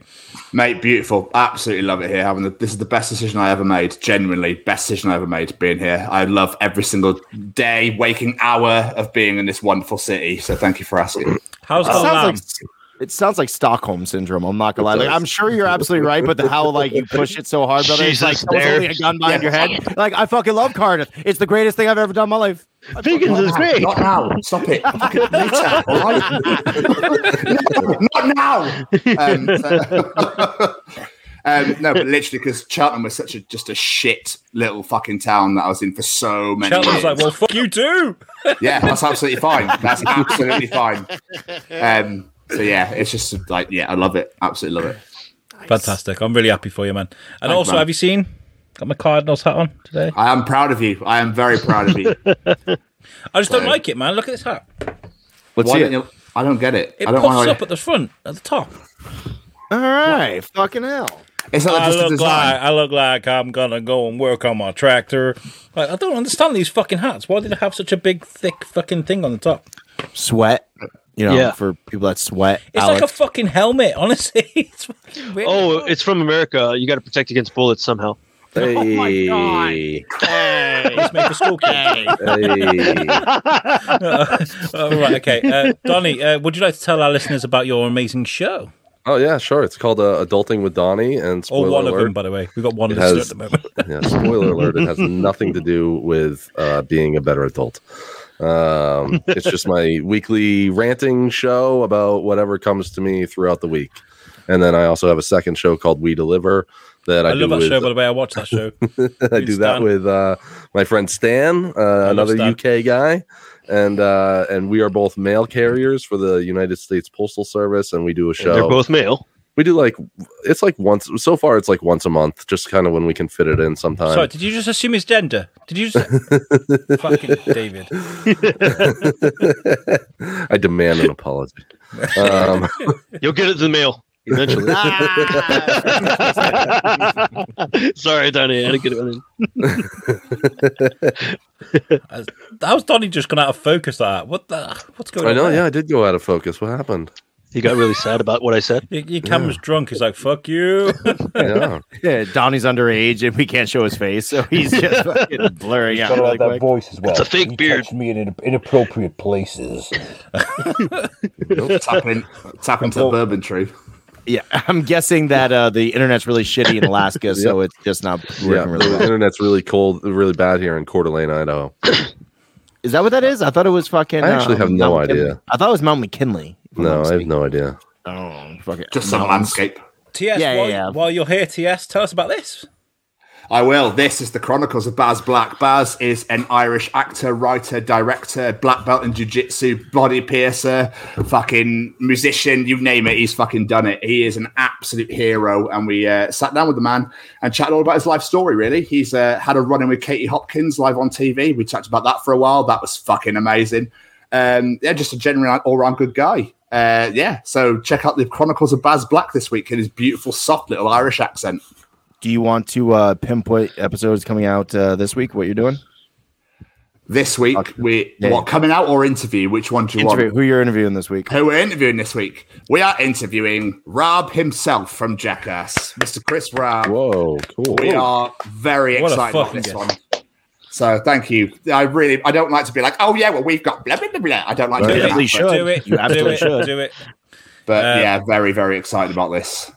Mate, beautiful. Absolutely love it here. Having the, this is the best decision I ever made. Genuinely, best decision I ever made being here. I love every single day, waking hour of being in this wonderful city. So thank you for asking. How's It the sounds lamb? like it sounds like Stockholm syndrome. I'm not gonna lie. Like. I'm sure you're absolutely right, but the how like you push it so hard, brother. it's like Jesus, there. holding a gun behind Yeah. your head. Like I fucking love Cardiff. It's the greatest thing I've ever done in my life. Vegans is great. Not now. Stop it. Later. All right? not now. Um, so- um, no, but literally, because Cheltenham was such a just a shit little fucking town that I was in for so many Cheltenham's years. like, well, fuck you too. yeah, that's absolutely fine. That's absolutely fine. Um, so yeah, it's just like yeah, I love it. Absolutely love it. Fantastic. I'm really happy for you, man. And Thanks, also, man. have you seen? Got my Cardinals hat on today. I am proud of you. I am very proud of you. I just don't like it, man. Look at this hat. Let's Why see it. you? I don't get it. It I don't puffs want up at the front, at the top. All right, fucking hell. It's not I just a look design. like I look like I'm gonna go and work on my tractor. Like, I don't understand these fucking hats. Why do they have such a big, thick fucking thing on the top? Sweat. You know, Yeah. for people that sweat. It's like a fucking helmet. Honestly, it's fucking weird. Oh, it's from America. You got to protect against bullets somehow. Hey, my God. hey. it's made for school kids. oh, right, okay. Uh, Donnie, uh, would you like to tell our listeners about your amazing show? Oh yeah, sure. It's called uh, Adulting with Donnie, and Or spoiler one of them, by the way. We've got one It listener has- at the moment. yeah, spoiler alert. It has nothing to do with uh, being a better adult. Um, it's just my weekly ranting show about whatever comes to me throughout the week, and then I also have a second show called We Deliver that I, I do love that with show, by the way. I watch that show. I do that with uh, my friend Stan, uh, another Stan. UK guy, and uh, and we are both mail carriers for the United States Postal Service, and we do a show. They're both male. We do like it's like once so far. It's like once a month, just kind of when we can fit it in. Sometime. Sorry, did you just assume his gender? Did you just fucking David? I demand an apology. Um, You'll get it to the mail eventually. Sorry, Donnie. I had to get it in. How's Donnie just gone out of focus? That what the? What's going I on? I know. there? Yeah, I did go out of focus. What happened? He got really sad about what I said. He comes camera's drunk. He's like, "Fuck you." Yeah. Yeah, Donnie's underage and we can't show his face, so he's just fucking blurring out. Really like that quick. voice as well. It's a fake He beard. touched me in in- inappropriate places. Tap, in, tap into the bourbon tree. Yeah, I'm guessing that uh, the internet's really shitty in Alaska, so it's just not working Yeah. really The internet's really cold, really bad here in Coeur d'Alene, Idaho. Is that what that is? I thought it was fucking. I actually um, have no Mount idea. McKinley. I thought it was Mount McKinley. If I'm No, I have no idea. Oh, fuck it. Just some Mountains. landscape. TS, Yeah, yeah, while, yeah. while you're here, TS, tell us about this. I will. This is the Chronicles of Baz Black. Baz is an Irish actor, writer, director, black belt in jiu-jitsu, body piercer, fucking musician, you name it, he's fucking done it. He is an absolute hero. And we uh, sat down with the man and chatted all about his life story, really. He's uh, had a run-in with Katie Hopkins live on TV. We talked about that for a while. That was fucking amazing. Um, yeah, just a genuine all-round good guy. Uh, yeah, so check out the Chronicles of Baz Black this week in his beautiful, soft little Irish accent. Do you want to uh, pinpoint episodes coming out uh, this week? What you're doing? This week, Okay. we Yeah. what coming out or interview? Which one do you Interview. want? Who you're interviewing this week? Who we're interviewing this week? We are interviewing Raab himself from Jackass, Mr. Chris Raab. Whoa, cool. We are very What excited about this guest. one. So thank you. I really, I don't like to be like, oh yeah, well we've got blah blah blah. blah. I don't like Right. to do Definitely that, should. Do it. You do absolutely it. should. Do it. but Uh, yeah, very very excited about this.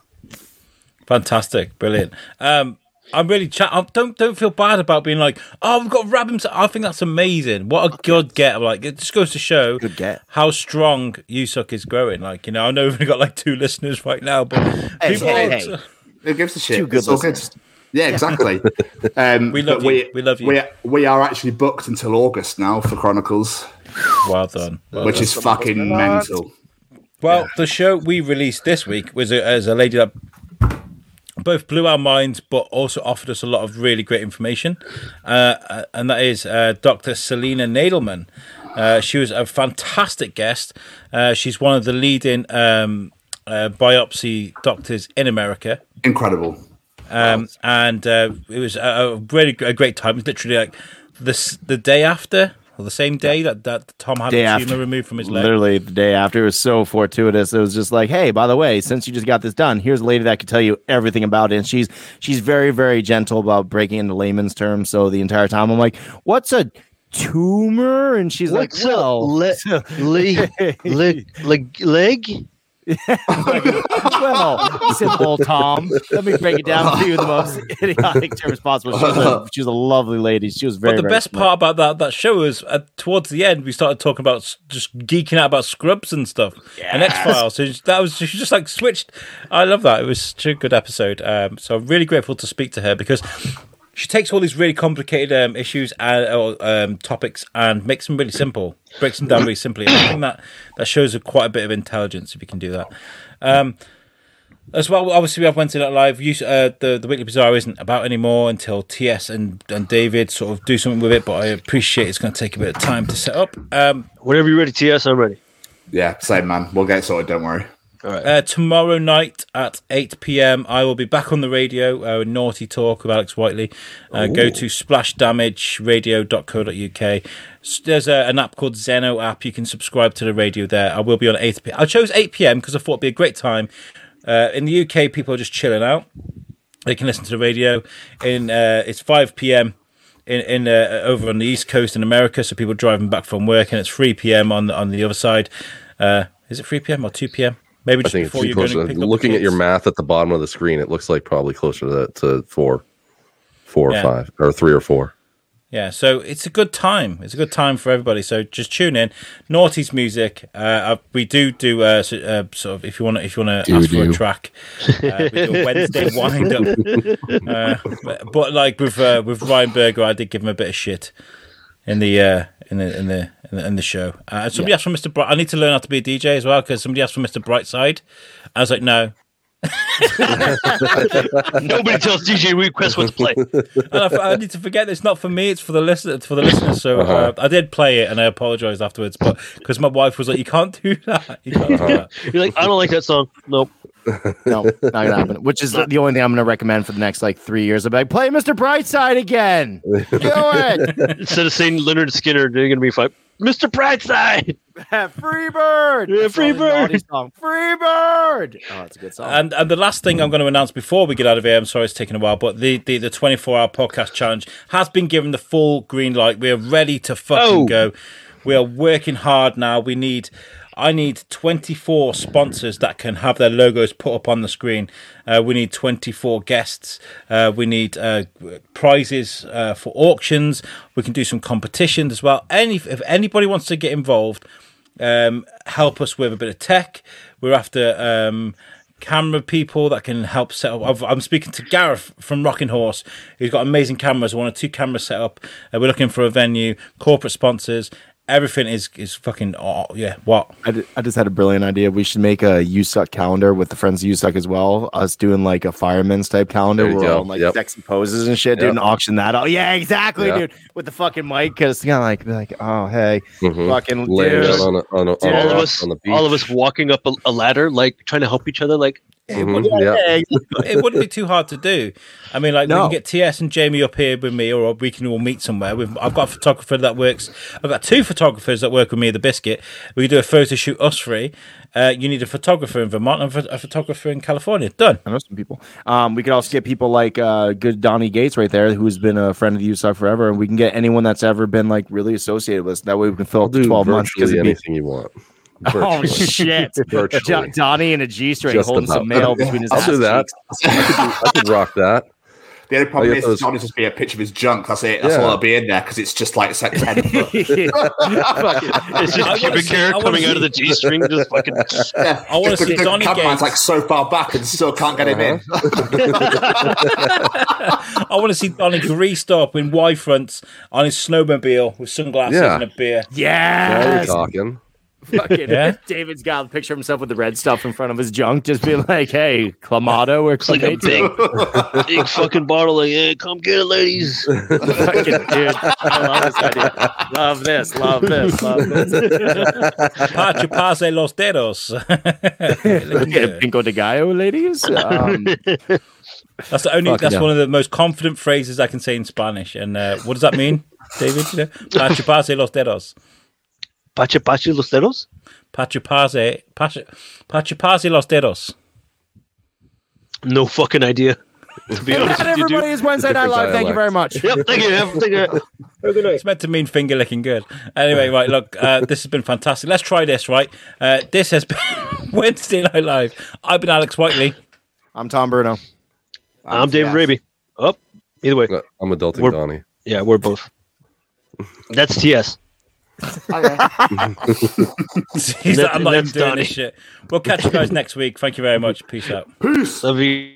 Fantastic, brilliant. Um, I'm really chat. I don't don't feel bad about being like, oh, we've got Raab. I think that's amazing. What a good get! Like it just goes to show Good get. how strong Yusuk is growing. Like you know, I know we've only got like two listeners right now, but Hey, people. hey, are- hey. Who gives a shit? Two good It's good. listeners. Yeah, exactly. Um, We love but you. We love you. We, we are actually booked until August now for Chronicles, Well done. Well which done. is fucking mental. Well, the show we released this week was a, as a lady that both blew our minds, but also offered us a lot of really great information, uh, and that is uh, Dr. Selena Nadelman. Uh, she was a fantastic guest. Uh, she's one of the leading um, uh, biopsy doctors in America. Incredible. Um, and uh, it was a, a really a great time. It was literally like this the day after or the same day that, that Tom had Day a after. tumor removed from his leg. Literally the day after. It was so fortuitous. It was just like, hey, by the way, since you just got this done, here's a lady that could tell you everything about it. And she's she's very, very gentle about breaking into layman's terms. So the entire time I'm like, what's a tumor? And she's like, What's a well, le- so- Leg, leg, leg, leg. well, simple Tom. Let me break it down for you in the most idiotic terms possible. She was a, she was a lovely lady. She was very. But the very best smart. part about that that show was uh, towards the end we started talking about just geeking out about Scrubs and stuff and X Files. So that was she just like switched. I love that. It was such a good episode. Um, so I'm really grateful to speak to her because she takes all these really complicated um, issues and or, um, topics and makes them really simple, breaks them down really simply. And I think that that shows a, quite a bit of intelligence if you can do that. Um, as well, obviously, we have Wednesday Night Live. You, uh, the the Weekly Bazaar isn't about anymore until TS and, and David sort of do something with it. But I appreciate it's going to take a bit of time to set up. Um, Whenever you're ready, TS, I'm ready. Yeah, same man. We'll get it sorted. Don't worry. All right. uh, tomorrow night at 8 p.m., I will be back on the radio. Uh, Naughty Talk with Alex Whiteley. Uh, go to splashdamageradio.co.uk. There's a, an app called Zeno app. You can subscribe to the radio there. I will be on 8 p.m. I chose 8 p.m. because I thought it'd be a great time. Uh, in the UK, people are just chilling out. They can listen to the radio. In uh, it's 5 p.m. in in uh, over on the east coast in America, so people driving back from work, and it's 3 p.m. on the, on the other side. Uh, is it 3 p.m. or 2 p.m. Maybe I just think it's before too you're close. going To, to up looking at your math at the bottom of the screen, it looks like probably closer to, to four, four Yeah. or five, or three or four. Yeah, so it's a good time. It's a good time for everybody. So just tune in. Naughty's music. Uh, uh, we do do uh, so, uh, sort of if you want to if you want to ask for a track. Uh, we do a Wednesday wind up. Uh, but, but like with uh, with Ryan Berger, I did give him a bit of shit in the uh, in the in the in the, in the show. Uh, somebody asked for Mr. Bright. I need to learn how to be a DJ as well because somebody asked for Mr. Brightside. I was like, no. Nobody tells DJ Request what to play. And I, I need to forget it's not for me; it's for the listener, it's for the listeners. So uh, I did play it, and I apologized afterwards, but because my wife was like, "You can't do that. You can't do that." You're like, I don't like that song. Nope. No, not gonna happen. Which is the only thing I'm gonna recommend for the next like three years. I'm like, play Mr. Brightside again. Do it. Instead of saying Lynyrd Skynyrd, they're going to be five. Mr. Brightside. Freebird. Yeah, That's all the Freebird. naughty Song. Freebird. Oh, that's a good song. And and the last thing I'm going to announce before we get out of here, I'm sorry it's taken a while, but the the, the 24 hour podcast challenge has been given the full green light. We are ready to fucking Oh. go. We are working hard now. We need. I need 24 sponsors that can have their logos put up on the screen. Uh, we need 24 guests. Uh, we need uh, prizes uh, for auctions. We can do some competitions as well. Any if anybody wants to get involved, um, help us with a bit of tech. We're after um, camera people that can help set up. I've, I'm speaking to Gareth from Rocking Horse, who's got amazing cameras. One or two cameras set up. Uh, we're looking for a venue, corporate sponsors. Everything is is fucking oh, yeah. What? I, I just had a brilliant idea. We should make a USUck calendar with the friends of USUck as well. Us doing like a fireman's type calendar. There you We're go. all in, like Yep. sexy poses and shit, dude, Yep. and auction that out. Yeah, exactly, Yeah. dude. With the fucking mic, because kind of like, like, oh hey, Mhm. fucking dude. on a, on a, on a all of us, on the beach. all of us walking up a, a ladder, like trying to help each other. Like, Mhm, yeah. Hey, it wouldn't be too hard to do. I mean, like we can get TS and Jamie up here with me, or we can all meet somewhere. We've, I've got a photographer that works. I've got two photographers that work with me the Biscuit. We do a photo shoot us three. Uh, you need a photographer in Vermont and a photographer in California. Done. I know some people. Um, we could also get people like uh, good Donnie Gates right there, who's been a friend of the USUck forever, and we can get anyone that's ever been like really associated with us. That way, we can fill I'll up to twelve months. virtually it'd be- anything you want. Oh shit! Virtually. Jo- Donnie and a G string Just holding some mail between his. I'll do that. I could, I could rock that. The only problem Oh, is, those- it's just be a picture of his junk. That's it. That's Yeah. all that'll be in there because it's just like it's like ten it's just I pubic hair I wanna coming out of the G string, just fucking. Yeah, I wanna see the, Donnie the cameraman's Gates. like so far back and still can't get him in. Uh-huh. I want to see Donnie greased up in Y fronts on his snowmobile with sunglasses Yeah. and a beer. Yeah. you're Yes, talking. fucking Yeah. David's got a picture of himself with the red stuff in front of his junk, just being like, "Hey, Clamato or It's like a big, big fucking bottle. Like, hey, come get it, ladies. fucking dude. I love this idea. Love this. Love this. Love this. Pacho pase los dedos. Looking Get a. Pinko de Gallo, ladies. Um, That's the only. Fucking that's hell. one of the most confident phrases I can say in Spanish. And uh, what does that mean, David? You know, Pacho pase los dedos. Pacha pacha los dedos. Pacho pase. Pacho, Pacho los dedos. No fucking idea. To be honest and with you, everybody is Wednesday Night Live. Thank you very much. Yep, thank you. Have- Thank you. It's meant to mean finger licking good. Anyway, right, look, uh, this has been fantastic. Let's try this, right? Uh, this has been Wednesday Night Live. I've been Alex Whiteley. I'm Tom Bruno. I'm David Yes. Raby. Up. Either way, I'm adulting We're- Donnie. yeah, we're both. That's TS. Okay. He's That- like, I'm not even doing Donnie. this shit. We'll catch you guys next week. Thank you very much. Peace out. Peace. Love you.